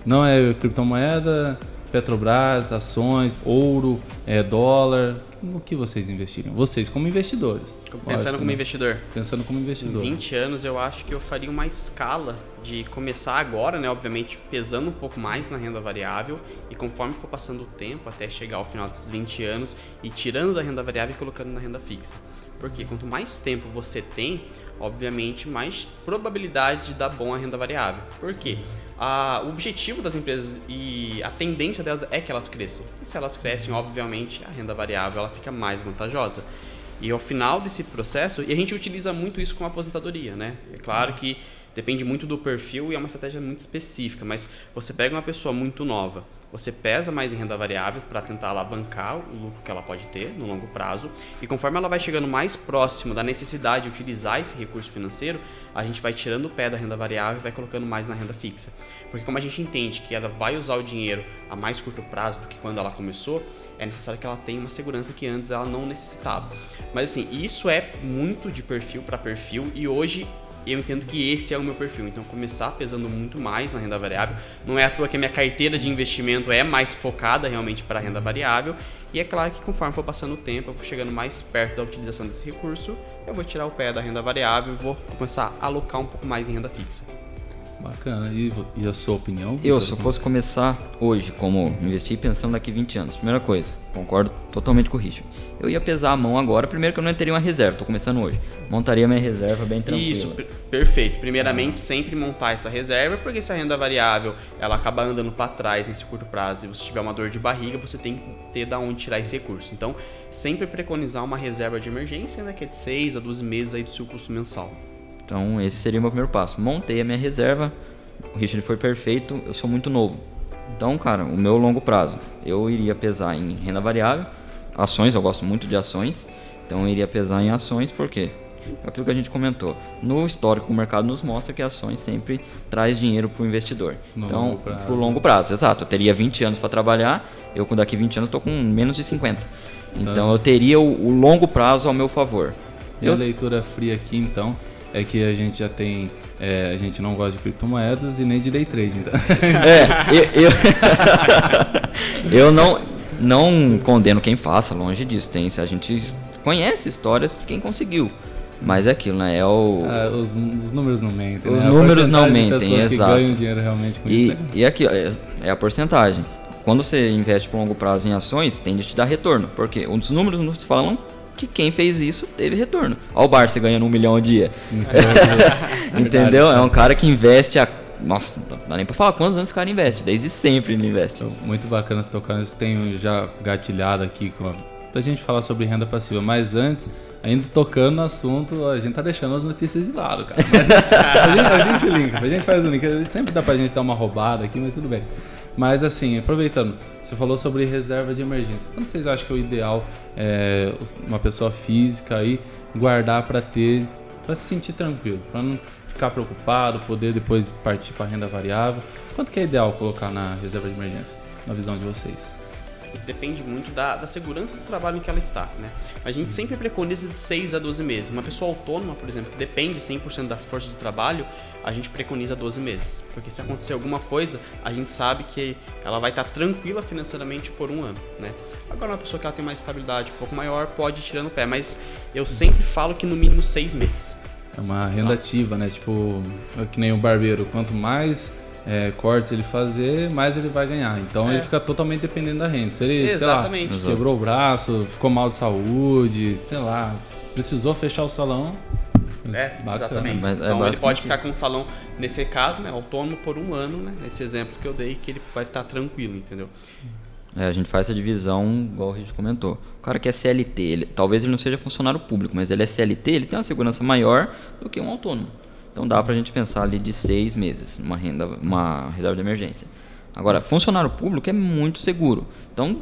não é criptomoeda, Petrobras, ações, ouro, é, dólar. No que vocês investiriam? Vocês como investidores. Pensando como né? investidor. Pensando como Em investidor. 20 anos eu acho que eu faria uma escala de começar agora, né? Obviamente pesando um pouco mais na renda variável e conforme for passando o tempo até chegar ao final desses 20 anos e tirando da renda variável e colocando na renda fixa. Porque quanto mais tempo você tem, obviamente mais probabilidade de dar bom a renda variável. Por quê? Ah, o objetivo das empresas e a tendência delas é que elas cresçam. E se elas crescem, obviamente, a renda variável ela fica mais vantajosa. E ao final desse processo, e a gente utiliza muito isso com a aposentadoria, né? É claro que depende muito do perfil e é uma estratégia muito específica, mas você pega uma pessoa muito nova, você pesa mais em renda variável para tentar alavancar o lucro que ela pode ter no longo prazo, e conforme ela vai chegando mais próximo da necessidade de utilizar esse recurso financeiro, a gente vai tirando o pé da renda variável e vai colocando mais na renda fixa. Porque como a gente entende que ela vai usar o dinheiro a mais curto prazo do que quando ela começou, é necessário que ela tenha uma segurança que antes ela não necessitava. Mas assim, isso é muito de perfil para perfil e hoje eu entendo que esse é o meu perfil. Então começar pesando muito mais na renda variável. Não é à toa que a minha carteira de investimento é mais focada realmente para renda variável. E é claro que conforme for passando o tempo, eu vou chegando mais perto da utilização desse recurso, eu vou tirar o pé da renda variável e vou começar a alocar um pouco mais em renda fixa. Bacana. E, e a sua opinião? Eu, se eu fosse começar hoje, como investir pensando daqui 20 anos, primeira coisa, concordo totalmente com o Richard. Eu ia pesar a mão agora, primeiro que eu não teria uma reserva, tô começando hoje. Montaria minha reserva bem tranquila. Isso, per- perfeito. Primeiramente, sempre montar essa reserva, porque se a renda variável ela acaba andando para trás nesse curto prazo e você tiver uma dor de barriga, você tem que ter da onde tirar esse recurso. Então, sempre preconizar uma reserva de emergência, né, que é de 6 a 12 meses aí do seu custo mensal. Então, esse seria o meu primeiro passo. Montei a minha reserva, o Richard foi perfeito, eu sou muito novo. Então, cara, o meu longo prazo, eu iria pesar em renda variável, ações, eu gosto muito de ações, então eu iria pesar em ações, por quê? aquilo que a gente comentou. No histórico, o mercado nos mostra que ações sempre traz dinheiro para o investidor. No então, prazo. pro longo prazo, exato. Eu teria 20 anos para trabalhar, eu com daqui 20 anos estou com menos de 50. Então eu teria o, o longo prazo ao meu favor. E a leitura fria aqui, então, é que a gente já tem. é, a gente não gosta de criptomoedas e nem de day trade. Então. É, eu, eu, eu não, não condeno quem faça, longe disso. Tem, a gente conhece histórias de quem conseguiu. Mas é aquilo, né? É o. Ah, os, os números não mentem. Os né? Números não mentem, exato. que ganham dinheiro realmente com isso. E, e aqui, é, é a porcentagem. Quando você investe por longo prazo em ações, tende a te dar retorno. Porque os números nos falam que quem fez isso teve retorno. Olha o Barça ganhando um milhão ao dia. É Entendeu? É um cara que investe a. Nossa, não dá nem pra falar quantos anos esse cara investe. Desde sempre ele investe. Muito bacana você tocar nisso. Tenho já gatilhado aqui com a... a gente falar sobre renda passiva, mas antes, ainda tocando no assunto, a gente tá deixando as notícias de lado, cara. Mas a, gente, a gente linka, a gente faz o link. Sempre dá pra gente dar uma roubada aqui, mas tudo bem. Mas assim, aproveitando, você falou sobre reserva de emergência. Quando vocês acham que é o ideal é, uma pessoa física aí guardar para ter, para se sentir tranquilo, para não ficar preocupado, poder depois partir para renda variável? Quanto que é ideal colocar na reserva de emergência, na visão de vocês? Depende muito da, da segurança do trabalho em que ela está, né? A gente sempre preconiza de 6 a 12 meses. Uma pessoa autônoma, por exemplo, que depende 100% da força de trabalho, a gente preconiza 12 meses. Porque se acontecer alguma coisa, a gente sabe que ela vai estar tranquila financeiramente por um ano, né? Agora, uma pessoa que ela tem mais estabilidade um pouco maior pode ir tirando o pé, mas eu sempre falo que no mínimo 6 meses. É uma renda ativa, né? Tipo, é que nem o barbeiro, quanto mais é, cortes ele fazer, mais ele vai ganhar. Então É. ele fica totalmente dependendo da renda. Se ele, Exatamente. sei lá, quebrou o braço, ficou mal de saúde, sei lá, precisou fechar o salão. É, bacana. exatamente. Mas é então ele basicamente pode ficar com um salão, nesse caso, né, autônomo por um ano, né? Nesse exemplo que eu dei, que ele vai estar tranquilo, entendeu? É, a gente faz essa divisão, igual o Rich comentou. O cara que é CLT, ele, talvez ele não seja funcionário público, mas ele é CLT, ele tem uma segurança maior do que um autônomo. Então dá pra gente pensar ali de seis meses, uma renda, uma reserva de emergência. Agora, funcionário público é muito seguro. Então,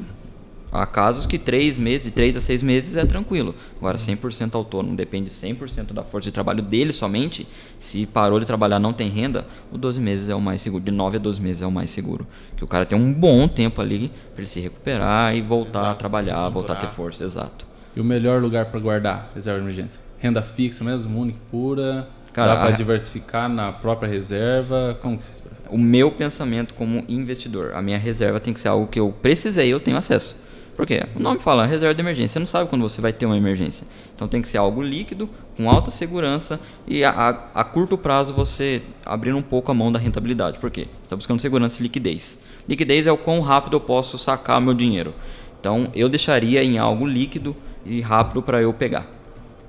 há casos que três meses, de três a seis meses é tranquilo. Agora, 100% autônomo, depende 100% da força de trabalho dele somente. Se parou de trabalhar não tem renda, o 12 meses é o mais seguro. De 9 a 12 meses é o mais seguro. Que o cara tem um bom tempo ali para ele se recuperar e voltar Exato, a trabalhar, voltar a ter força, exato. E o melhor lugar para guardar reserva de emergência? Renda fixa mesmo, única, pura? Cara, Dá para a- diversificar na própria reserva? Como que vocês? O meu pensamento como investidor, a minha reserva tem que ser algo que eu precisei, eu tenho acesso. Por quê? O nome fala reserva de emergência. Você não sabe quando você vai ter uma emergência. Então tem que ser algo líquido, com alta segurança e a, a- a curto prazo você abrindo um pouco a mão da rentabilidade. Por quê? Você está buscando segurança e liquidez. Liquidez é o quão rápido eu posso sacar meu dinheiro. Então eu deixaria em algo líquido e rápido para eu pegar.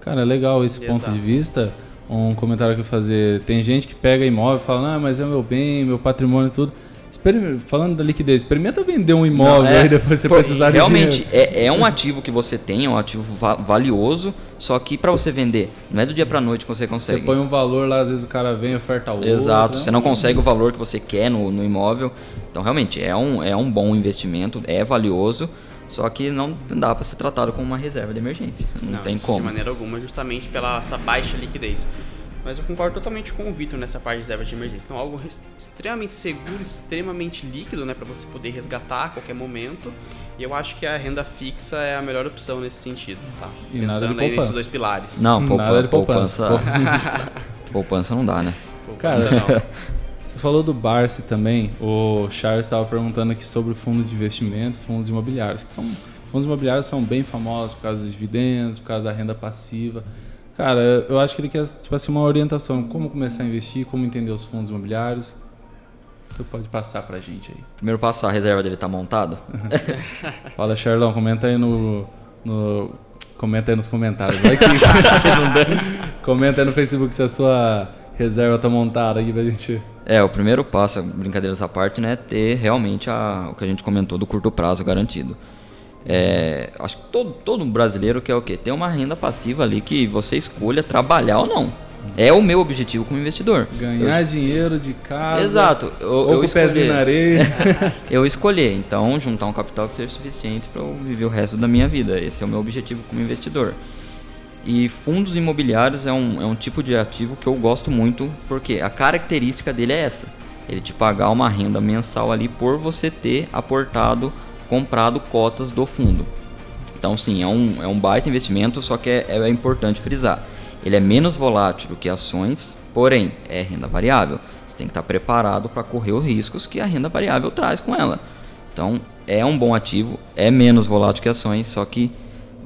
Cara, é legal esse Exato. ponto de vista. Um comentário que eu fazer. Tem gente que pega imóvel e fala, ah, mas é meu bem, meu patrimônio e tudo. Experim- Falando da liquidez, experimenta vender um imóvel Não, é, aí depois você por- precisar de Realmente, é, é um ativo que você tem, é um ativo va- valioso, só que para você vender, não é do dia para noite que você Você consegue. põe um valor lá, às vezes o cara vem e oferta outro. Exato, né? você não consegue o valor que você quer no, no imóvel. Então, realmente, é um, é um bom investimento, é valioso, só que não dá para ser tratado como uma reserva de emergência. Não, tem isso como. De maneira alguma, justamente pela essa baixa liquidez. Mas eu concordo totalmente com o Vitor nessa parte de reserva de emergência. Então, algo extremamente seguro, extremamente líquido, né, para você poder resgatar a qualquer momento. E eu acho que a renda fixa é a melhor opção nesse sentido, tá? E nada de Pensando aí nesses poupança. dois pilares. Não, Nada poupa, de poupança. poupança. poupança não dá, né? Poupança Cara, não. Você falou do Barsi também. O Charles estava perguntando aqui sobre fundo de investimento, fundos imobiliários. Que são, fundos imobiliários são bem famosos por causa dos dividendos, por causa da renda passiva. Cara, eu acho que ele quer tipo assim, uma orientação. Como começar a investir, como entender os fundos imobiliários. Tu pode passar pra gente aí. Primeiro passo, a reserva dele tá montada. Fala, Charlão, comenta aí no. no- comenta aí nos comentários. Vai que. comenta aí no Facebook se a sua reserva tá montada aqui pra gente. É, o primeiro passo, brincadeiras à parte, né, é ter realmente a, o que a gente comentou do curto prazo garantido. É, acho que todo, todo brasileiro quer o quê? Ter uma renda passiva ali que você escolha trabalhar ou não. É o meu objetivo como investidor. Ganhar dinheiro de casa. Exato. Eu, Ou eu com pezinho na areia. eu escolher, então, juntar um capital que seja suficiente para eu viver o resto da minha vida. Esse é o meu objetivo como investidor. E fundos imobiliários é um, é um tipo de ativo que eu gosto muito, porque a característica dele é essa. Ele te pagar uma renda mensal ali por você ter aportado, comprado cotas do fundo. Então sim, é um, é um baita investimento, só que é, é importante frisar. Ele é menos volátil do que ações, porém é renda variável. Você tem que estar preparado para correr os riscos que a renda variável traz com ela. Então é um bom ativo, é menos volátil que ações, só que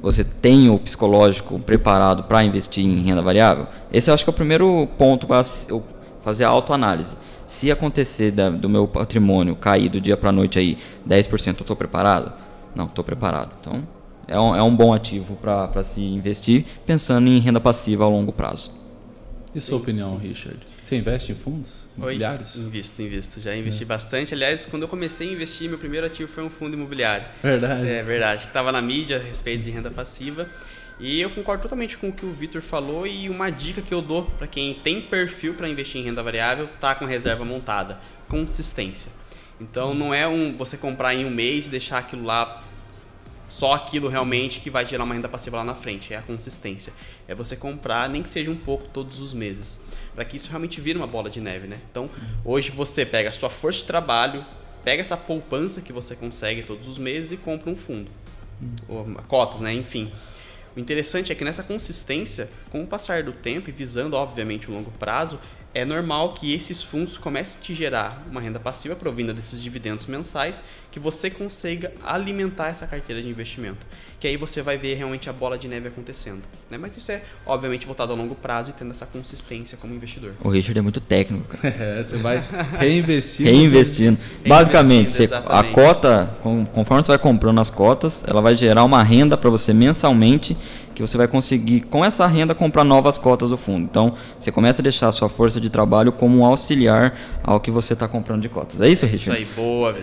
você tem o psicológico preparado para investir em renda variável? Esse eu acho que é o primeiro ponto para eu fazer a autoanálise. Se acontecer da, do meu patrimônio cair do dia para a noite aí 10%, eu estou preparado? Não, estou preparado. Então, é um, é um bom ativo para se investir pensando em renda passiva a longo prazo. E sua sim, opinião, sim. Richard? Você investe em fundos imobiliários? Oi, invisto, invisto. Já investi é. bastante. Aliás, quando eu comecei a investir, meu primeiro ativo foi um fundo imobiliário. Verdade. É verdade. Que estava na mídia a respeito de renda passiva. E eu concordo totalmente com o que o Vitor falou e uma dica que eu dou para quem tem perfil para investir em renda variável, tá com reserva montada, consistência. Então não é um você comprar em um mês e deixar aquilo lá só aquilo realmente que vai gerar uma renda passiva lá na frente, é a consistência. É você comprar, nem que seja um pouco todos os meses, para que isso realmente vire uma bola de neve, né? Então, hoje você pega a sua força de trabalho, pega essa poupança que você consegue todos os meses e compra um fundo. Ou cotas, né? Enfim. O interessante é que nessa consistência, com o passar do tempo e visando, obviamente, o longo prazo, é normal que esses fundos comecem a te gerar uma renda passiva provinda desses dividendos mensais que você consiga alimentar essa carteira de investimento. Que aí você vai ver realmente a bola de neve acontecendo. Né? Mas isso é, obviamente, voltado a longo prazo e tendo essa consistência como investidor. O Richard é muito técnico. é, você vai reinvestindo. Reinvestindo. Basicamente, você, a cota, conforme você vai comprando as cotas, ela vai gerar uma renda para você mensalmente que você vai conseguir, com essa renda, comprar novas cotas do fundo. Então, você começa a deixar a sua força de trabalho como um auxiliar ao que você está comprando de cotas. É isso, Richard? Isso aí, boa.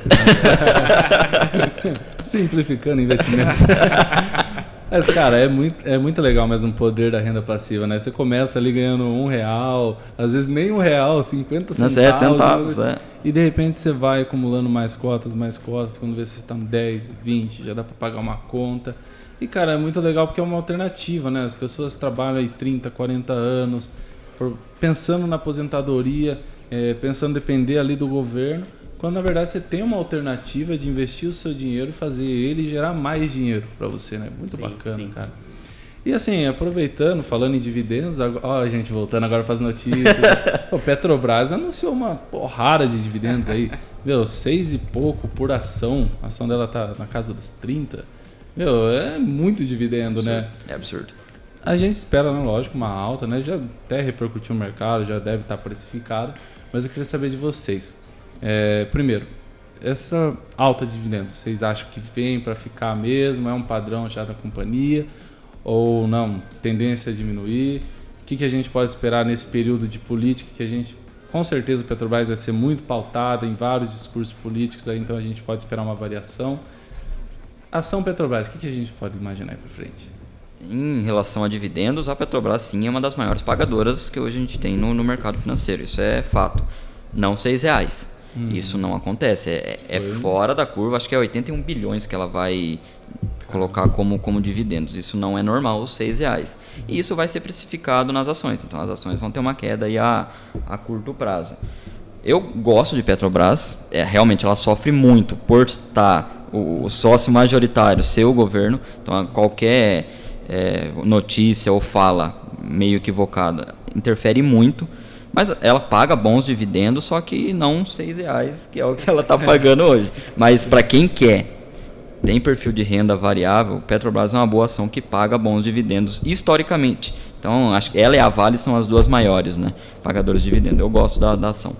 Simplificando investimentos. Mas, cara, é muito, é muito legal mesmo o poder da renda passiva, né? Você começa ali ganhando um real, às vezes nem um real, 50 centavos. Não, é centavos, é. E de repente você vai acumulando mais cotas, mais cotas, quando vê se estão 10, 20, já dá para pagar uma conta. E, cara, é muito legal porque é uma alternativa, né? As pessoas trabalham aí 30, 40 anos, pensando na aposentadoria, é, pensando em depender ali do governo, quando na verdade você tem uma alternativa de investir o seu dinheiro e fazer ele gerar mais dinheiro para você, né? Muito sim, bacana, sim. cara. E assim, aproveitando, falando em dividendos, ó, a gente voltando agora para as notícias. o Petrobras anunciou uma porrada de dividendos aí. Meu, seis e pouco por ação. A ação dela tá na casa dos 30. Meu, é muito dividendo, né? absurdo. né? É absurdo. A gente espera, né, lógico, uma alta, né? Já até repercutiu no mercado, já deve estar precificado. Mas eu queria saber de vocês. É, primeiro, essa alta de dividendos, vocês acham que vem para ficar mesmo? É um padrão já da companhia? Ou não? Tendência a diminuir? O que, que a gente pode esperar nesse período de política que a gente com certeza o Petrobras vai ser muito pautada em vários discursos políticos, aí, então a gente pode esperar uma variação. Ação Petrobras, o que, que a gente pode imaginar aí para frente? Em relação a dividendos, a Petrobras sim é uma das maiores pagadoras que hoje a gente tem no, no mercado financeiro. Isso é fato. Não seis reais. Hum. Isso não acontece. É, é, fora da curva. Acho que é 81 bilhões que ela vai colocar como, como dividendos. Isso não é normal, os seis reais. E isso vai ser precificado nas ações. Então as ações vão ter uma queda aí a, a curto prazo. Eu gosto de Petrobras. É, realmente ela sofre muito por estar o, o sócio majoritário ser o governo, então qualquer é, notícia ou fala meio equivocada interfere muito, mas ela paga bons dividendos, só que não seis reais, que é o que ela está pagando hoje. Mas para quem quer tem perfil de renda variável, Petrobras é uma boa ação que paga bons dividendos historicamente. Então, acho que ela e a Vale são as duas maiores, né? Pagadores de dividendos. Eu gosto da, da ação.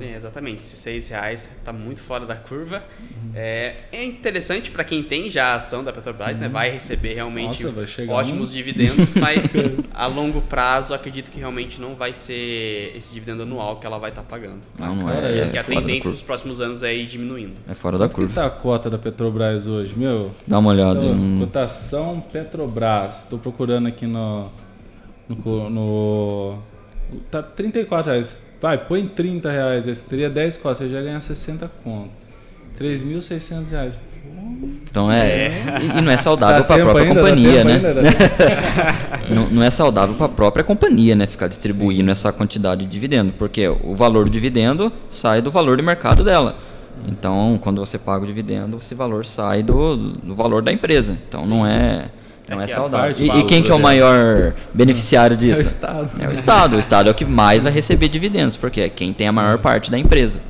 É, exatamente, esses seis reais está muito fora da curva. Uhum. É, é, interessante para quem tem já a ação da Petrobras, uhum. né? Vai receber realmente Nossa, ótimos um... dividendos, mas a longo prazo acredito que realmente não vai ser esse dividendo anual que ela vai estar tá pagando. Não, não é. Porque é a tendência nos próximos anos é ir diminuindo. É fora da curva. Quanto tá a cota da Petrobras hoje, meu? Dá uma olhada. Então, hum. Cotação Petrobras. Estou procurando aqui no, no, no Tá 34 reais. Vai, põe 30 reais. Esse teria 10 cotas, você já ganha 60 conto. 3.600 reais. Então é. E, e não é saudável para a própria ainda, companhia, né? Ainda, não, não, é saudável para a própria companhia, né? Ficar distribuindo Sim. essa quantidade de dividendo. Porque o valor do dividendo sai do valor de mercado dela. Então, quando você paga o dividendo, esse valor sai do, do valor da empresa. Então, Sim. não é. Não é, é saudável. E, e, quem que é o maior beneficiário disso? É o Estado. É o Estado. O Estado é o que mais vai receber dividendos, porque é quem tem a maior parte da empresa.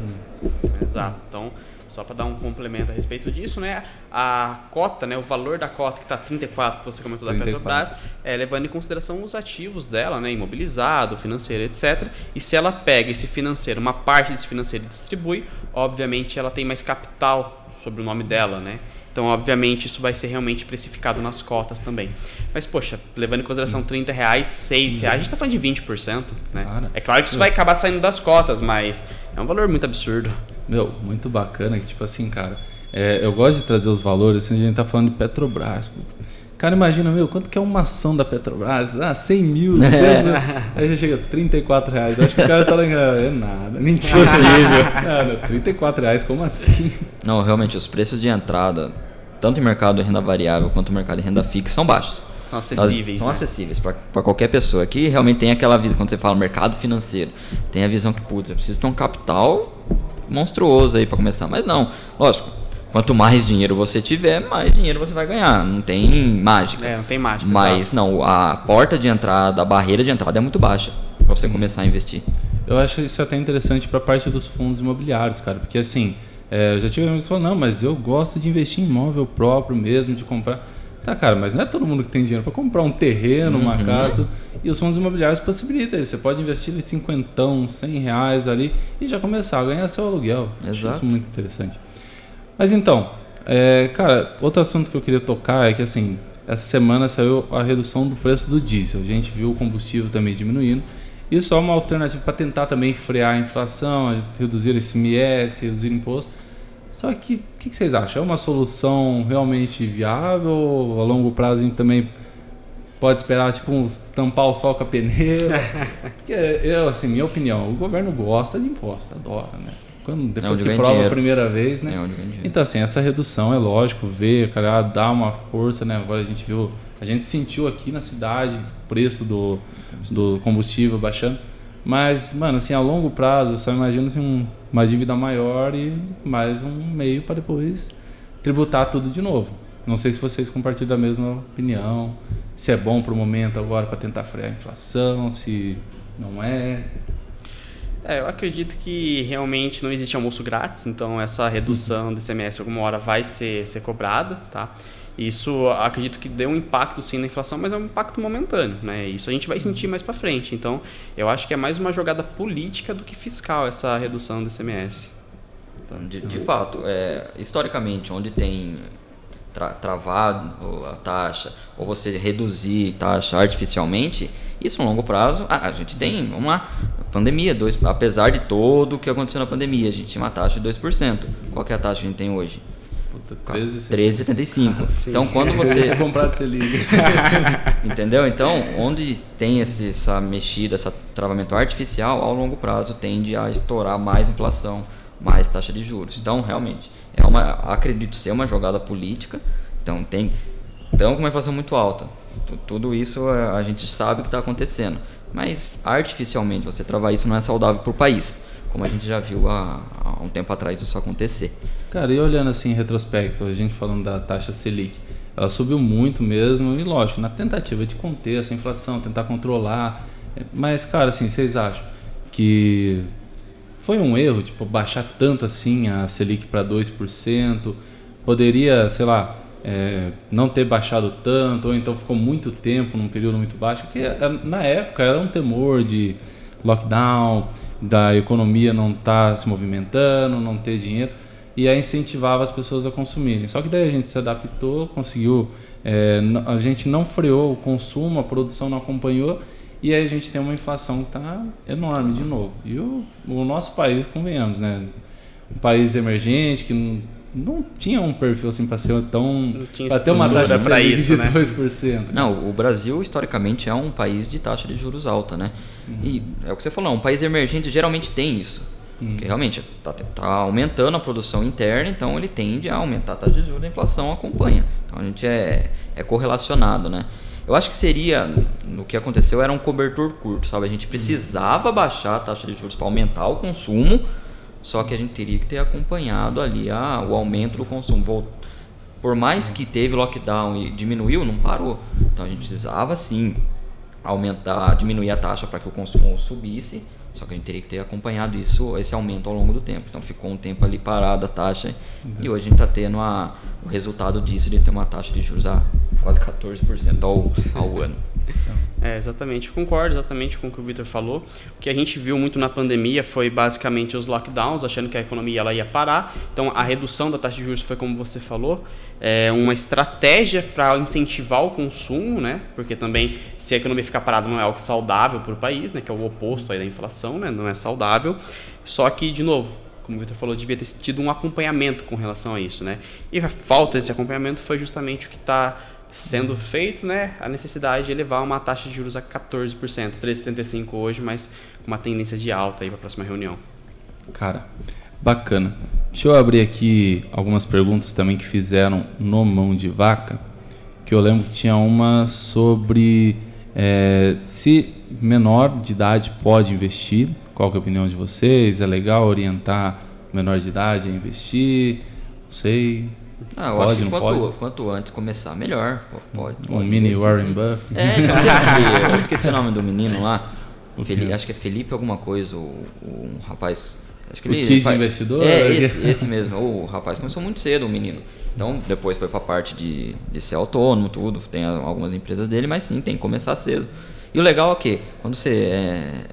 Exato. Então, só para dar um complemento a respeito disso, né? A cota, né, o valor da cota que está 34, que você comentou da 34. Petrobras, é levando em consideração os ativos dela, né, imobilizado, financeiro, etc. E se ela pega esse financeiro, uma parte desse financeiro e distribui, obviamente ela tem mais capital sobre o nome dela, né? Então, obviamente, isso vai ser realmente precificado nas cotas também. Mas, poxa, levando em consideração 30 reais, 6 reais, a gente está falando de 20%. Né? Cara, é claro que isso vai acabar saindo das cotas, mas é um valor muito absurdo. Meu, muito bacana que, tipo assim, cara, é, eu gosto de trazer os valores, assim, a gente tá falando de Petrobras. Cara, imagina, meu, quanto que é uma ação da Petrobras? Ah, 100 mil, 200, é. aí já chega a 34 reais. Eu acho que o cara tá lá, é nada, mentira. Cara, 34 reais, como assim? Não, realmente, os preços de entrada, tanto em mercado de renda variável quanto no mercado de renda fixa, são baixos. São acessíveis. São né? acessíveis para qualquer pessoa. Aqui realmente tem aquela visão, quando você fala mercado financeiro, tem a visão que, putz, eu preciso ter um capital monstruoso aí para começar. Mas não, lógico. Quanto mais dinheiro você tiver, mais dinheiro você vai ganhar. Não tem mágica. É, não tem mágica. Mas não, a porta de entrada, a barreira de entrada é muito baixa para você Sim. começar a investir. Eu acho isso até interessante para a parte dos fundos imobiliários, cara, porque assim, é, eu já tive amigos que falam, não, mas eu gosto de investir em imóvel próprio mesmo, de comprar. Tá, cara, mas não é todo mundo que tem dinheiro para comprar um terreno, uhum. uma casa. E os fundos imobiliários possibilitam isso. Você pode investir em cinquentão, cem reais ali e já começar a ganhar seu aluguel. Exato. Acho isso muito interessante. Mas então, é, cara, outro assunto que eu queria tocar é que assim, essa semana saiu a redução do preço do diesel. A gente viu o combustível também diminuindo. Isso é uma alternativa para tentar também frear a inflação, reduzir esse IMS, reduzir imposto. Só que o que, que, vocês acham? É uma solução realmente viável? A longo prazo a gente também pode esperar tipo uns, tampar o sol com a peneira? Eu, assim, minha opinião, o governo gosta de imposto, adora, né? Quando, depois que prova dinheiro. a primeira vez, né? então, assim, essa redução é lógico, ver, cara, dá uma força, né? Agora a gente viu, a gente sentiu aqui na cidade o preço do, do combustível baixando. Mas, mano, assim, a longo prazo, eu só imagino assim, um, uma dívida maior e mais um meio para depois tributar tudo de novo. Não sei se vocês compartilham da mesma opinião, se é bom para o momento agora para tentar frear a inflação, se não é. É, eu acredito que realmente não existe almoço grátis, então essa redução do ICMS alguma hora vai ser, ser cobrada, tá? Isso acredito que deu um impacto sim na inflação, mas é um impacto momentâneo, né? Isso a gente vai sentir mais para frente. Então, eu acho que é mais uma jogada política do que fiscal essa redução do ICMS. Então, de, de fato, é, historicamente, onde tem tra travado a taxa ou você reduzir taxa artificialmente, isso no longo prazo, ah, a gente tem uma pandemia, dois, apesar de todo o que aconteceu na pandemia, a gente tinha uma taxa de 2%. Qual é a taxa que a gente tem hoje? 13,75. Ah, então, quando você. comprar Selic. Entendeu? Então, onde tem esse, essa mexida, esse travamento artificial, ao longo prazo tende a estourar mais inflação, mais taxa de juros. Então, realmente, é uma, acredito ser uma jogada política. Então, tem. Então, com uma inflação muito alta. Tudo isso a gente sabe que está acontecendo. Mas, artificialmente, você travar isso não é saudável para o país como a gente já viu há, há, um tempo atrás isso acontecer. Cara, e olhando assim em retrospecto, a gente falando da taxa Selic, ela subiu muito mesmo, e lógico, na tentativa de conter essa inflação, tentar controlar. Mas, cara, assim, vocês acham que foi um erro, tipo, baixar tanto assim a Selic para 2%? Poderia, sei lá, é, não ter baixado tanto, ou então ficou muito tempo num período muito baixo, que é, na época era um temor de lockdown, da economia não estar tá se movimentando, não ter dinheiro, e aí incentivava as pessoas a consumirem. Só que daí a gente se adaptou, conseguiu, é, a gente não freou o consumo, a produção não acompanhou, e aí a gente tem uma inflação que está enorme de novo. E o, o nosso país, convenhamos, né? Um país emergente que não não tinha um perfil assim para ser tão para ter uma taxa para isso, de né? 2%. Não, o Brasil historicamente é um país de taxa de juros alta, né? Sim. E é o que você falou, um país emergente geralmente tem isso. Hum. Porque realmente está tá aumentando a produção interna, então ele tende a aumentar a taxa de juros, a inflação acompanha. Então a gente é, é correlacionado, né? Eu acho que seria, no que aconteceu, era um cobertor curto, sabe? A gente precisava baixar a taxa de juros para aumentar o consumo, só que a gente teria que ter acompanhado ali a, o aumento do consumo. Por mais que teve lockdown e diminuiu, não parou. Então a gente precisava sim aumentar, diminuir a taxa para que o consumo subisse só que a gente teria que ter acompanhado isso, esse aumento ao longo do tempo. Então ficou um tempo ali parado a taxa uhum. e hoje a gente está tendo a, o resultado disso de ter uma taxa de juros a quase 14% ao, ao ano. É, exatamente, concordo exatamente com o que o Victor falou. O que a gente viu muito na pandemia foi basicamente os lockdowns, achando que a economia ela ia parar. Então a redução da taxa de juros foi como você falou, é uma estratégia para incentivar o consumo, né? Porque também se a economia ficar parada não é algo saudável para o país, né? Que é o oposto aí da inflação, né? Não é saudável. Só que de novo, como o Victor falou, devia ter tido um acompanhamento com relação a isso, né? E a falta desse acompanhamento foi justamente o que está sendo feito, né, a necessidade de elevar uma taxa de juros a 14%, 13,75 hoje, mas com uma tendência de alta para a próxima reunião. Cara, bacana. Deixa eu abrir aqui algumas perguntas também que fizeram no mão de vaca, que eu lembro que tinha uma sobre é, se menor de idade pode investir. Qual é a opinião de vocês? É legal orientar menor de idade a investir? Não sei. Ah, eu pode, acho que quanto, quanto, antes começar, melhor. Pode, pode um mini Warren Buffett. É, eu esqueci o nome do menino lá. Felipe, acho que é Felipe alguma coisa, o, o um rapaz. Acho que o ele, Kid faz, investidor? É, esse, esse mesmo. O rapaz começou muito cedo, o menino. Então, depois foi para a parte de, de ser autônomo, tudo. Tem algumas empresas dele, mas sim, tem que começar cedo. E o legal é que, quando você é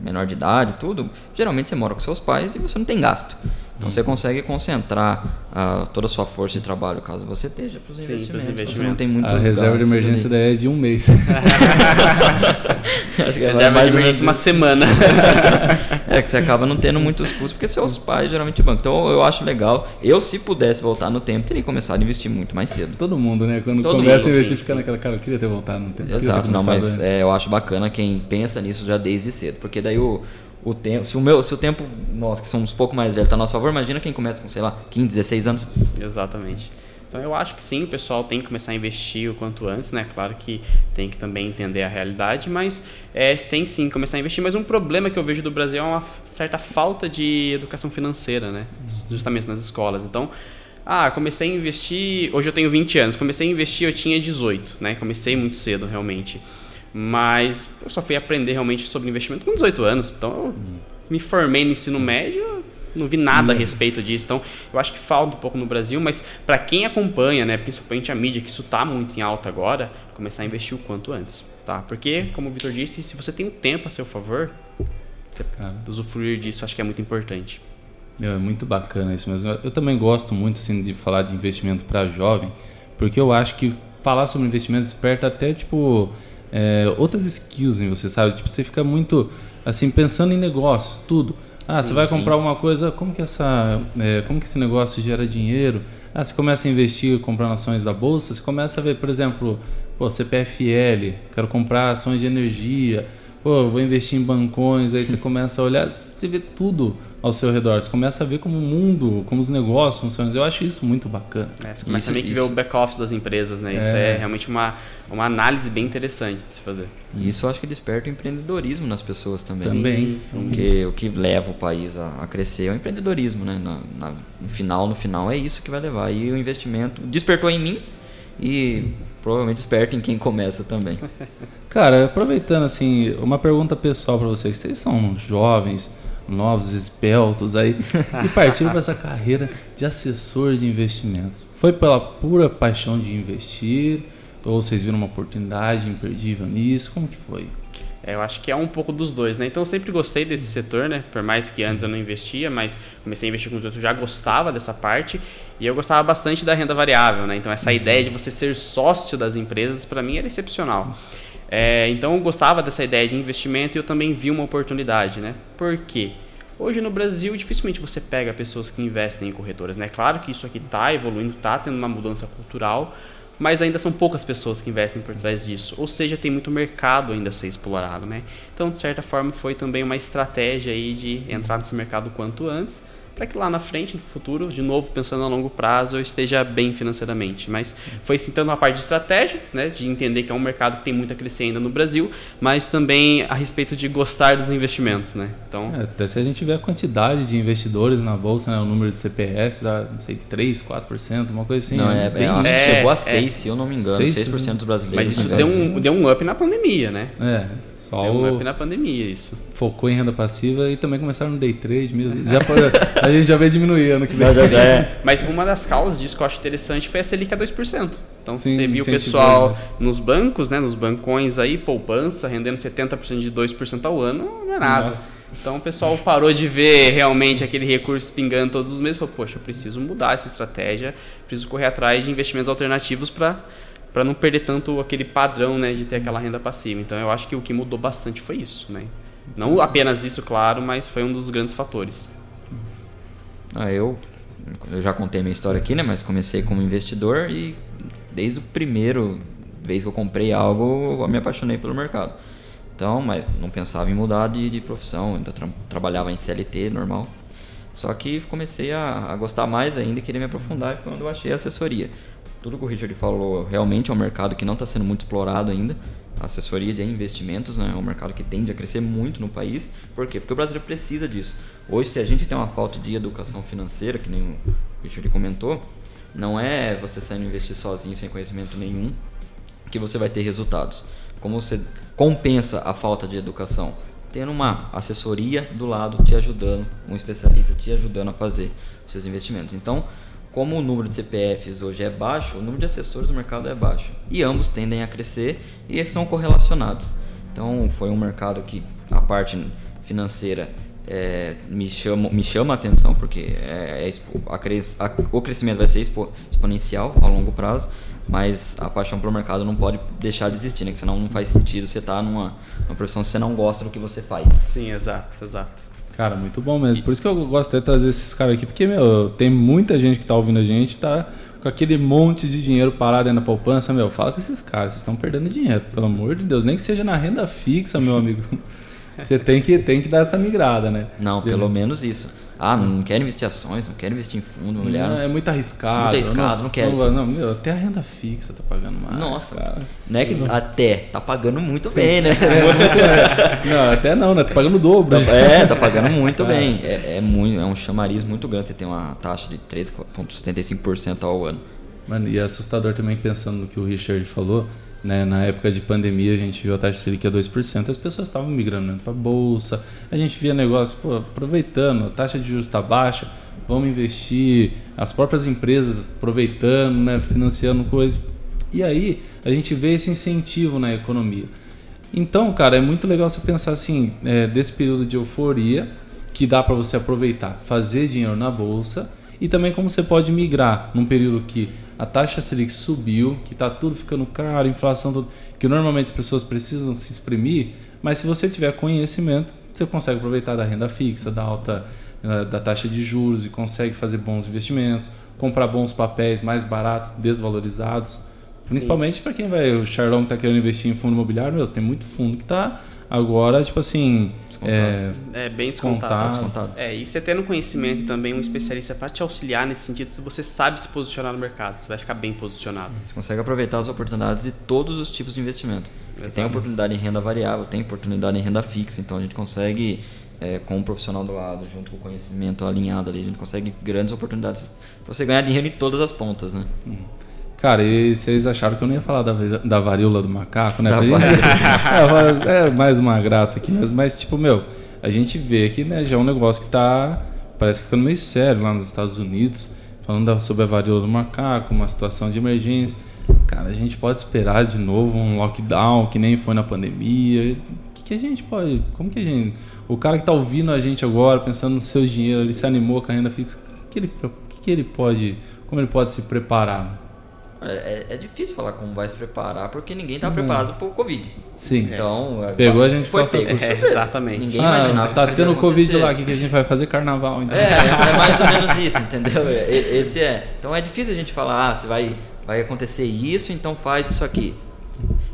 menor de idade, tudo, geralmente você mora com seus pais e você não tem gasto. Então você consegue concentrar uh, toda a sua força de trabalho, caso você esteja para os investimentos. investimentos. Você não tem muito A reserva de emergência daí é de um mês. Acho que é reserva de emergência uma semana. é que você acaba não tendo muitos custos, porque seus pais geralmente bancam. Então eu acho legal. Eu, se pudesse voltar no tempo, teria começado a investir muito mais cedo. Todo mundo, né? Quando Todo começa mundo, a investir, sim, fica sim. naquela cara, eu queria ter voltado no tempo. Exato, não, mas é, eu acho bacana quem pensa nisso já desde cedo, porque daí o o tempo, se o meu, se o tempo, nós que somos um pouco mais velhos, está a nosso favor, imagina quem começa com, sei lá, 15, 16 anos. Exatamente. Então eu acho que sim, o pessoal tem que começar a investir o quanto antes, né? Claro que tem que também entender a realidade, mas é, tem sim que começar a investir. Mas um problema que eu vejo do Brasil é uma certa falta de educação financeira, né? Justamente nas escolas. Então, ah, comecei a investir. Hoje eu tenho 20 anos, comecei a investir, eu tinha 18, né? Comecei muito cedo, realmente. Mas eu só fui aprender realmente sobre investimento com 18 anos. Então eu me formei no ensino médio, não vi nada a respeito disso. Então eu acho que falta um pouco no Brasil, mas para quem acompanha, né, principalmente a mídia, que isso está muito em alta agora, começar a investir o quanto antes. Tá? Porque, como o Vitor disse, se você tem um tempo a seu favor, você Cara. usufruir disso acho que é muito importante. Meu, é muito bacana isso mesmo. Eu também gosto muito assim, de falar de investimento para jovem, porque eu acho que falar sobre investimento desperta até tipo é, outras skills em você, sabe? Tipo, você fica muito assim pensando em negócios, tudo. Ah, sim, você vai comprar sim. uma coisa, como que essa, é, como que esse negócio gera dinheiro? Ah, você começa a investir comprando ações da bolsa, você começa a ver, por exemplo, pô, CPFL, quero comprar ações de energia, pô, vou investir em bancões, aí você começa a olhar, você vê tudo ao seu redor. Você começa a ver como o mundo, como os negócios funcionam. Eu acho isso muito bacana. É, você começa isso, meio que ver o back-office das empresas, né? Isso é, é realmente uma, uma análise bem interessante de se fazer. E isso eu acho que desperta o empreendedorismo nas pessoas também. Também. Sim, Porque o que leva o país a, a crescer é o empreendedorismo, né? Na, na, no final, no final é isso que vai levar. E o investimento despertou em mim e provavelmente desperta em quem começa também. Cara, aproveitando assim, uma pergunta pessoal para vocês. Vocês são jovens, novos, esbeltos aí, e partiram para essa carreira de assessor de investimentos. Foi pela pura paixão de investir, ou vocês viram uma oportunidade imperdível nisso? Como que foi? É, eu acho que é um pouco dos dois, né? Então eu sempre gostei desse setor, né? Por mais que antes eu não investia, mas comecei a investir com os outros, já gostava dessa parte e eu gostava bastante da renda variável, né? Então essa uhum. ideia de você ser sócio das empresas para mim era excepcional. É, então eu gostava dessa ideia de investimento e eu também vi uma oportunidade, né? Por quê? Hoje no Brasil dificilmente você pega pessoas que investem em corretoras, né? Claro que isso aqui está evoluindo, está tendo uma mudança cultural, mas ainda são poucas pessoas que investem por trás disso. Ou seja, tem muito mercado ainda a ser explorado, né? Então, de certa forma, foi também uma estratégia aí de entrar nesse mercado quanto antes para que lá na frente, no futuro, de novo, pensando a longo prazo, eu esteja bem financeiramente. Mas foi sim tanto uma parte de estratégia, né, de entender que é um mercado que tem muito a crescer ainda no Brasil, mas também a respeito de gostar dos investimentos, né? Então, é, até se a gente vê a quantidade de investidores na bolsa, né, o número de CPFs dá, não sei, 3, 4%, uma coisa assim. Não, é, bem, é, chegou a 6, é, se eu não me engano, 6%, 6% dos brasileiros. Mas isso deu um, deu um up na pandemia, né? É. Só Deu um up na pandemia, isso. Focou em renda passiva e também começaram no day trade. Já, a gente já vê diminuir ano que vem. Já, já, é. Mas uma das causas disso que eu acho interessante foi a Selic a 2%. Então Sim, você viu o pessoal nos bancos, né, nos bancões aí, poupança, rendendo 70% de 2% ao ano, não é nada. Nossa. Então o pessoal parou de ver realmente aquele recurso pingando todos os meses e falou, poxa, eu preciso mudar essa estratégia, preciso correr atrás de investimentos alternativos para para não perder tanto aquele padrão, né, de ter aquela renda passiva. Então eu acho que o que mudou bastante foi isso, né? Não apenas isso, claro, mas foi um dos grandes fatores. Ah, eu, eu já contei minha história aqui, né, mas comecei como investidor e desde o primeiro vez que eu comprei algo, eu me apaixonei pelo mercado. Então, mas não pensava em mudar de, de profissão, ainda tra trabalhava em CLT normal. Só que comecei a, a, gostar mais ainda querer me aprofundar e foi quando eu achei a assessoria tudo que o Richard falou realmente é um mercado que não está sendo muito explorado ainda. A assessoria de investimentos né, é um mercado que tende a crescer muito no país. Por quê? Porque o brasileiro precisa disso. Hoje, se a gente tem uma falta de educação financeira, que nem o Richard comentou, não é você saindo investir sozinho sem conhecimento nenhum que você vai ter resultados. Como você compensa a falta de educação? Tendo uma assessoria do lado te ajudando, um especialista te ajudando a fazer seus investimentos. Então, como o número de CPFs hoje é baixo, o número de assessores do mercado é baixo. E ambos tendem a crescer e esses são correlacionados. Então foi um mercado que a parte financeira é, me, chama, me chama a atenção, porque é, é a, a, o crescimento vai ser expo, exponencial ao longo prazo, mas a paixão pelo mercado não pode deixar de existir, né? Que senão não faz sentido você estar tá numa, numa profissão se você não gosta do que você faz. Sim, exato, exato. Cara, muito bom mesmo. Por isso que eu gosto de trazer esses caras aqui, porque, meu, tem muita gente que tá ouvindo a gente, tá com aquele monte de dinheiro parado aí na poupança, meu, fala com esses caras, vocês estão perdendo dinheiro, pelo amor de Deus, nem que seja na renda fixa, meu amigo. Você tem que, tem que dar essa migrada, né? Não, pelo menos isso. Ah, não quero investir ações, não quero investir em fundo, mulher. Não, é muito arriscado. Muito arriscado, não, não quero. Não, não, meu, até a renda fixa tá pagando mais. Nossa, cara. Não é que até, tá pagando muito Sim. bem, né? É, não, até não, né? Tá pagando o dobro. É, tá pagando muito bem. É, é, muito, é um chamariz muito grande. Você tem uma taxa de 13,75% ao ano. Mano, e é assustador também pensando no que o Richard falou né, na época de pandemia, a gente viu a taxa Selic a 2%, as pessoas estavam migrando né, para a bolsa, a gente via negócio, pô, aproveitando, a taxa de juros está baixa, vamos investir, as próprias empresas aproveitando, né, financiando coisas. E aí a gente vê esse incentivo na economia. Então, cara, é muito legal você pensar assim, é, desse período de euforia, que dá para você aproveitar, fazer dinheiro na bolsa, e também como você pode migrar num período que a taxa Selic subiu, que está tudo ficando caro, inflação, tudo, que normalmente as pessoas precisam se exprimir, mas se você tiver conhecimento, você consegue aproveitar da renda fixa, da alta eh, da taxa de juros e consegue fazer bons investimentos, comprar bons papéis mais baratos, desvalorizados. Principalmente para quem vai, o Charlão que está querendo investir em fundo imobiliário, meu, tem muito fundo que está agora, tipo assim, é, é, bem descontado. descontado. É, e você tendo conhecimento e também um especialista para te auxiliar nesse sentido, se você sabe se posicionar no mercado, você vai ficar bem posicionado. Você consegue aproveitar as oportunidades de todos os tipos de investimento. Tem oportunidade em renda variável, tem oportunidade em renda fixa, então a gente consegue é, com um profissional do lado, junto com o conhecimento alinhado ali, a gente consegue grandes oportunidades para você ganhar dinheiro em todas as pontas, né? Uhum. Cara, e vocês acharam que eu não ia falar da, da varíola do macaco, né? é, é, mais uma graça aqui mesmo, mas tipo, meu, a gente vê que né, já é um negócio que tá, parece que ficando meio sério lá nos Estados Unidos, falando sobre a varíola do macaco, uma situação de emergência. Cara, a gente pode esperar de novo um lockdown que nem foi na pandemia. O que, que a gente pode, como que a gente, o cara que tá ouvindo a gente agora, pensando no seu dinheiro, ele se animou com a renda fixa, o que ele, que, que ele pode, como ele pode se preparar? É, é, difícil falar como vai se preparar, porque ninguém está uhum. preparado para o Covid. Sim. Então, é. Pegou a gente foi pego. É, exatamente. Ninguém ah, imaginava. Tá tendo Covid lá, o que, que a gente vai fazer? Carnaval, então. É, é mais ou menos isso, entendeu? Esse é. Então é difícil a gente falar, ah, você vai vai acontecer isso, então faz isso aqui.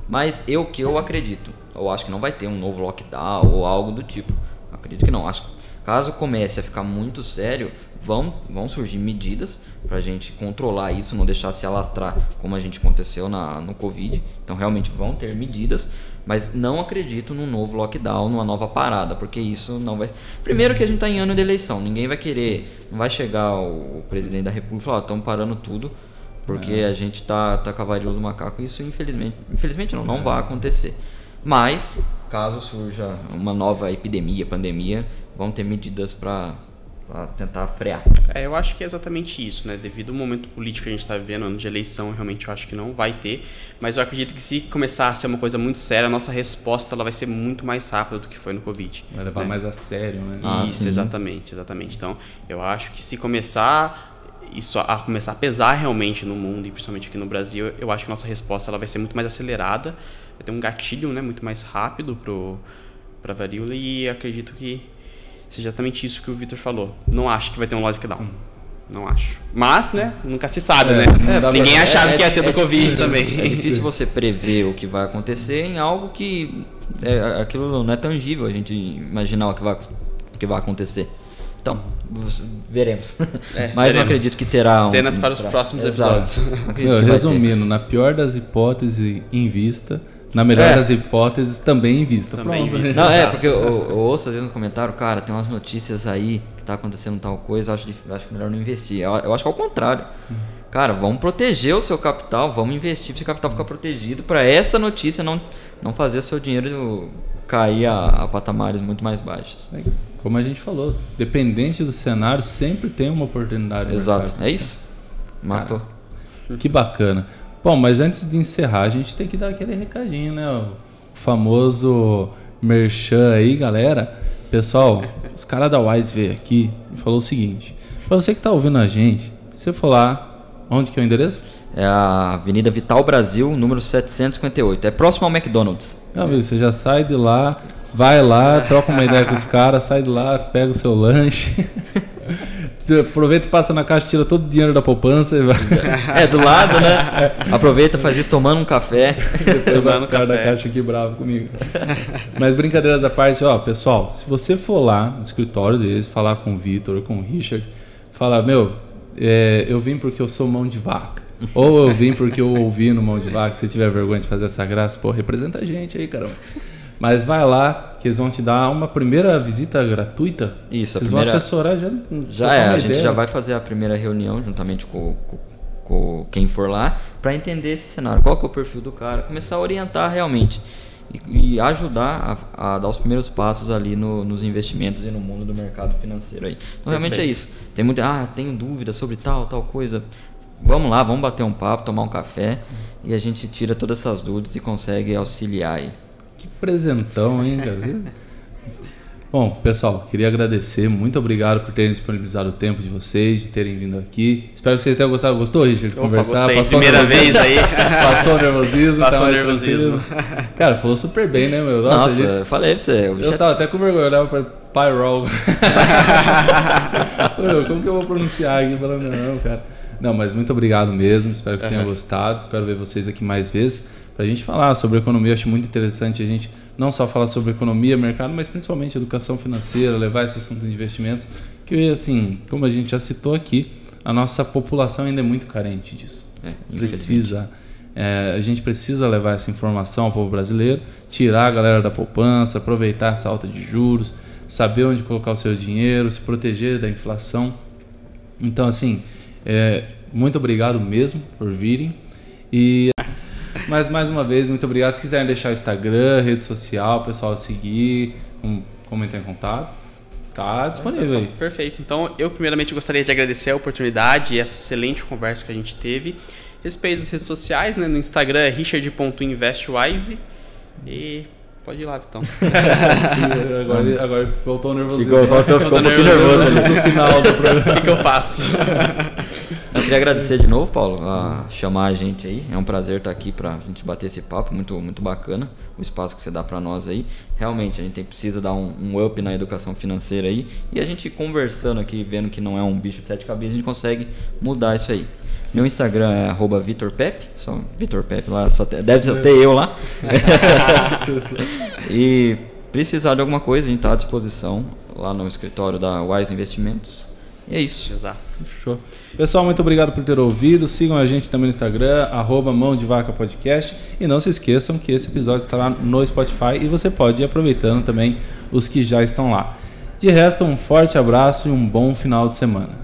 Mas eu que eu acredito, eu acho que não vai ter um novo lockdown ou algo do tipo. Acredito que não. Acho caso comece a ficar muito sério, vão, vão surgir medidas para a gente controlar isso, não deixar se alastrar como a gente aconteceu na, no Covid. Então realmente vão ter medidas, mas não acredito num novo lockdown, numa nova parada, porque isso não vai. Primeiro que a gente está em ano de eleição, ninguém vai querer, não vai chegar o presidente da República e falar, estamos parando tudo porque é. a gente tá, tá com a varíola do macaco. Isso infelizmente, infelizmente não, não é. vai acontecer. Mas caso surja uma nova epidemia, pandemia, vão ter medidas para tentar frear. É, eu acho que é exatamente isso, né? Devido ao momento político que a gente está vivendo, ano de eleição, realmente eu acho que não vai ter. Mas eu acredito que se começar a ser uma coisa muito séria, a nossa resposta ela vai ser muito mais rápida do que foi no Covid. Vai levar né? mais a sério, né? Ah, isso, sim. exatamente, exatamente. Então, eu acho que se começar isso a, começar a pesar realmente no mundo e principalmente aqui no Brasil, eu acho que a nossa resposta ela vai ser muito mais acelerada, vai ter um gatilho, né, muito mais rápido pro para varíola e acredito que seja exatamente isso que o Vitor falou. Não acho que vai ter um lockdown. Não acho. Mas, né? Nunca se sabe, é, né? É, Ninguém pra... achava é, que ia ter do é Covid também. É difícil você prever o que vai acontecer em algo que é, aquilo não é tangível a gente imaginar o que vai, o que vai acontecer. Então, veremos. É, Mas veremos. não acredito que terá um, cenas para os próximos episódios. Meu, resumindo, na pior das hipóteses em vista, na melhor é. das hipóteses, também em vista. Também Pronto. Em vista. Não, é, porque eu, eu, ouço às vezes no comentário, cara, tem umas notícias aí que tá acontecendo tal coisa, acho, acho que é melhor não investir. Eu, eu acho que é o contrário. Cara, vamos proteger o seu capital, vamos investir para seu capital ficar protegido, para essa notícia não, não fazer o seu dinheiro cair a, a patamares muito mais baixos. Como a gente falou, dependente do cenário, sempre tem uma oportunidade. Exato, é isso. Matou. Cara, que bacana. Bom, mas antes de encerrar, a gente tem que dar aquele recadinho, né? O famoso merchan aí, galera. Pessoal, os caras da Wise veio aqui e falou o seguinte: para você que tá ouvindo a gente, se você for lá, onde que é o endereço? É a Avenida Vital Brasil, número 758. É próximo ao McDonald's. Não, você já sai de lá, vai lá, troca uma ideia com os caras, sai de lá, pega o seu lanche. aproveita e passa na caixa, tira todo o dinheiro da poupança e vai. É, do lado, né? Aproveita, faz isso tomando um café. Depois o cara da caixa aqui bravo comigo. Mas brincadeiras à parte, ó, pessoal, se você for lá no escritório deles, falar com o Vitor, com o Richard, falar, meu, é, eu vim porque eu sou mão de vaca. Ou eu vim porque eu ouvi no mão de vaca, se tiver vergonha de fazer essa graça, pô, representa a gente aí, caramba. Mas vai lá, que eles vão te dar uma primeira visita gratuita. Isso, Eles primeira... vão assessorar já. Já é, a gente já vai fazer a primeira reunião juntamente com, com, com quem for lá para entender esse cenário, qual que é o perfil do cara, começar a orientar realmente e, e ajudar a, a, dar os primeiros passos ali no, nos investimentos e no mundo do mercado financeiro aí. Então realmente é isso. Tem muita, ah, tenho dúvidas sobre tal, tal coisa. Vamos lá, vamos bater um papo, tomar um café e a gente tira todas essas dúvidas e consegue auxiliar aí. Que presentão, hein, Gazinho? Bom, pessoal, queria agradecer. Muito obrigado por terem disponibilizado o tempo de vocês, de terem vindo aqui. Espero que vocês tenham gostado. Gostou, Richard, de Opa, conversar? Gostei. Passou Primeira vez aí. Passou o nervosismo. Tá Passou o nervosismo. Cara, falou super bem, né, meu? Nossa, Nossa gente... falei pra você. Eu tava até com vergonha, eu olhava pra Pyrol. Como que eu vou pronunciar aqui? Falando, não, cara. Não, mas muito obrigado mesmo. Espero que vocês tenham gostado. Espero ver vocês aqui mais vezes para a gente falar sobre economia. Eu acho muito interessante a gente não só falar sobre economia, mercado, mas principalmente educação financeira, levar esse assunto de investimentos, que assim, como a gente já citou aqui, a nossa população ainda é muito carente disso. É, precisa. É, a gente precisa levar essa informação ao povo brasileiro, tirar a galera da poupança, aproveitar essa alta de juros, saber onde colocar o seu dinheiro, se proteger da inflação. Então, assim, é, muito obrigado mesmo por virem. E mas mais uma vez, muito obrigado. Se quiserem deixar o Instagram, rede social, o pessoal seguir, um, comentar em contato. Tá disponível aí. Perfeito. Então, eu primeiramente gostaria de agradecer a oportunidade e essa excelente conversa que a gente teve. Respeito as redes sociais, né? No Instagram é richard.investwise e pode ir lá, Vitão. agora, agora faltou o nervosismo. Ficou, faltou, ficou um pouquinho nervoso ali no final do programa. O que, que eu faço? Eu queria agradecer de novo, Paulo, a chamar a gente aí. É um prazer estar aqui para a gente bater esse papo, muito, muito bacana o espaço que você dá para nós aí. Realmente, a gente precisa dar um, um, up na educação financeira aí. E a gente conversando aqui, vendo que não é um bicho de sete cabeças, a gente consegue mudar isso aí. Meu Instagram é arroba VitorPep, só Vitor Pepe lá, só te, deve ter eu lá. e precisar de alguma coisa, a gente está à disposição lá no escritório da Wise Investimentos. E é isso. Exato. Show. Pessoal, muito obrigado por ter ouvido. Sigam a gente também no Instagram, arroba Mão de Vaca Podcast. E não se esqueçam que esse episódio estará no Spotify e você pode ir aproveitando também os que já estão lá. De resto, um forte abraço e um bom final de semana.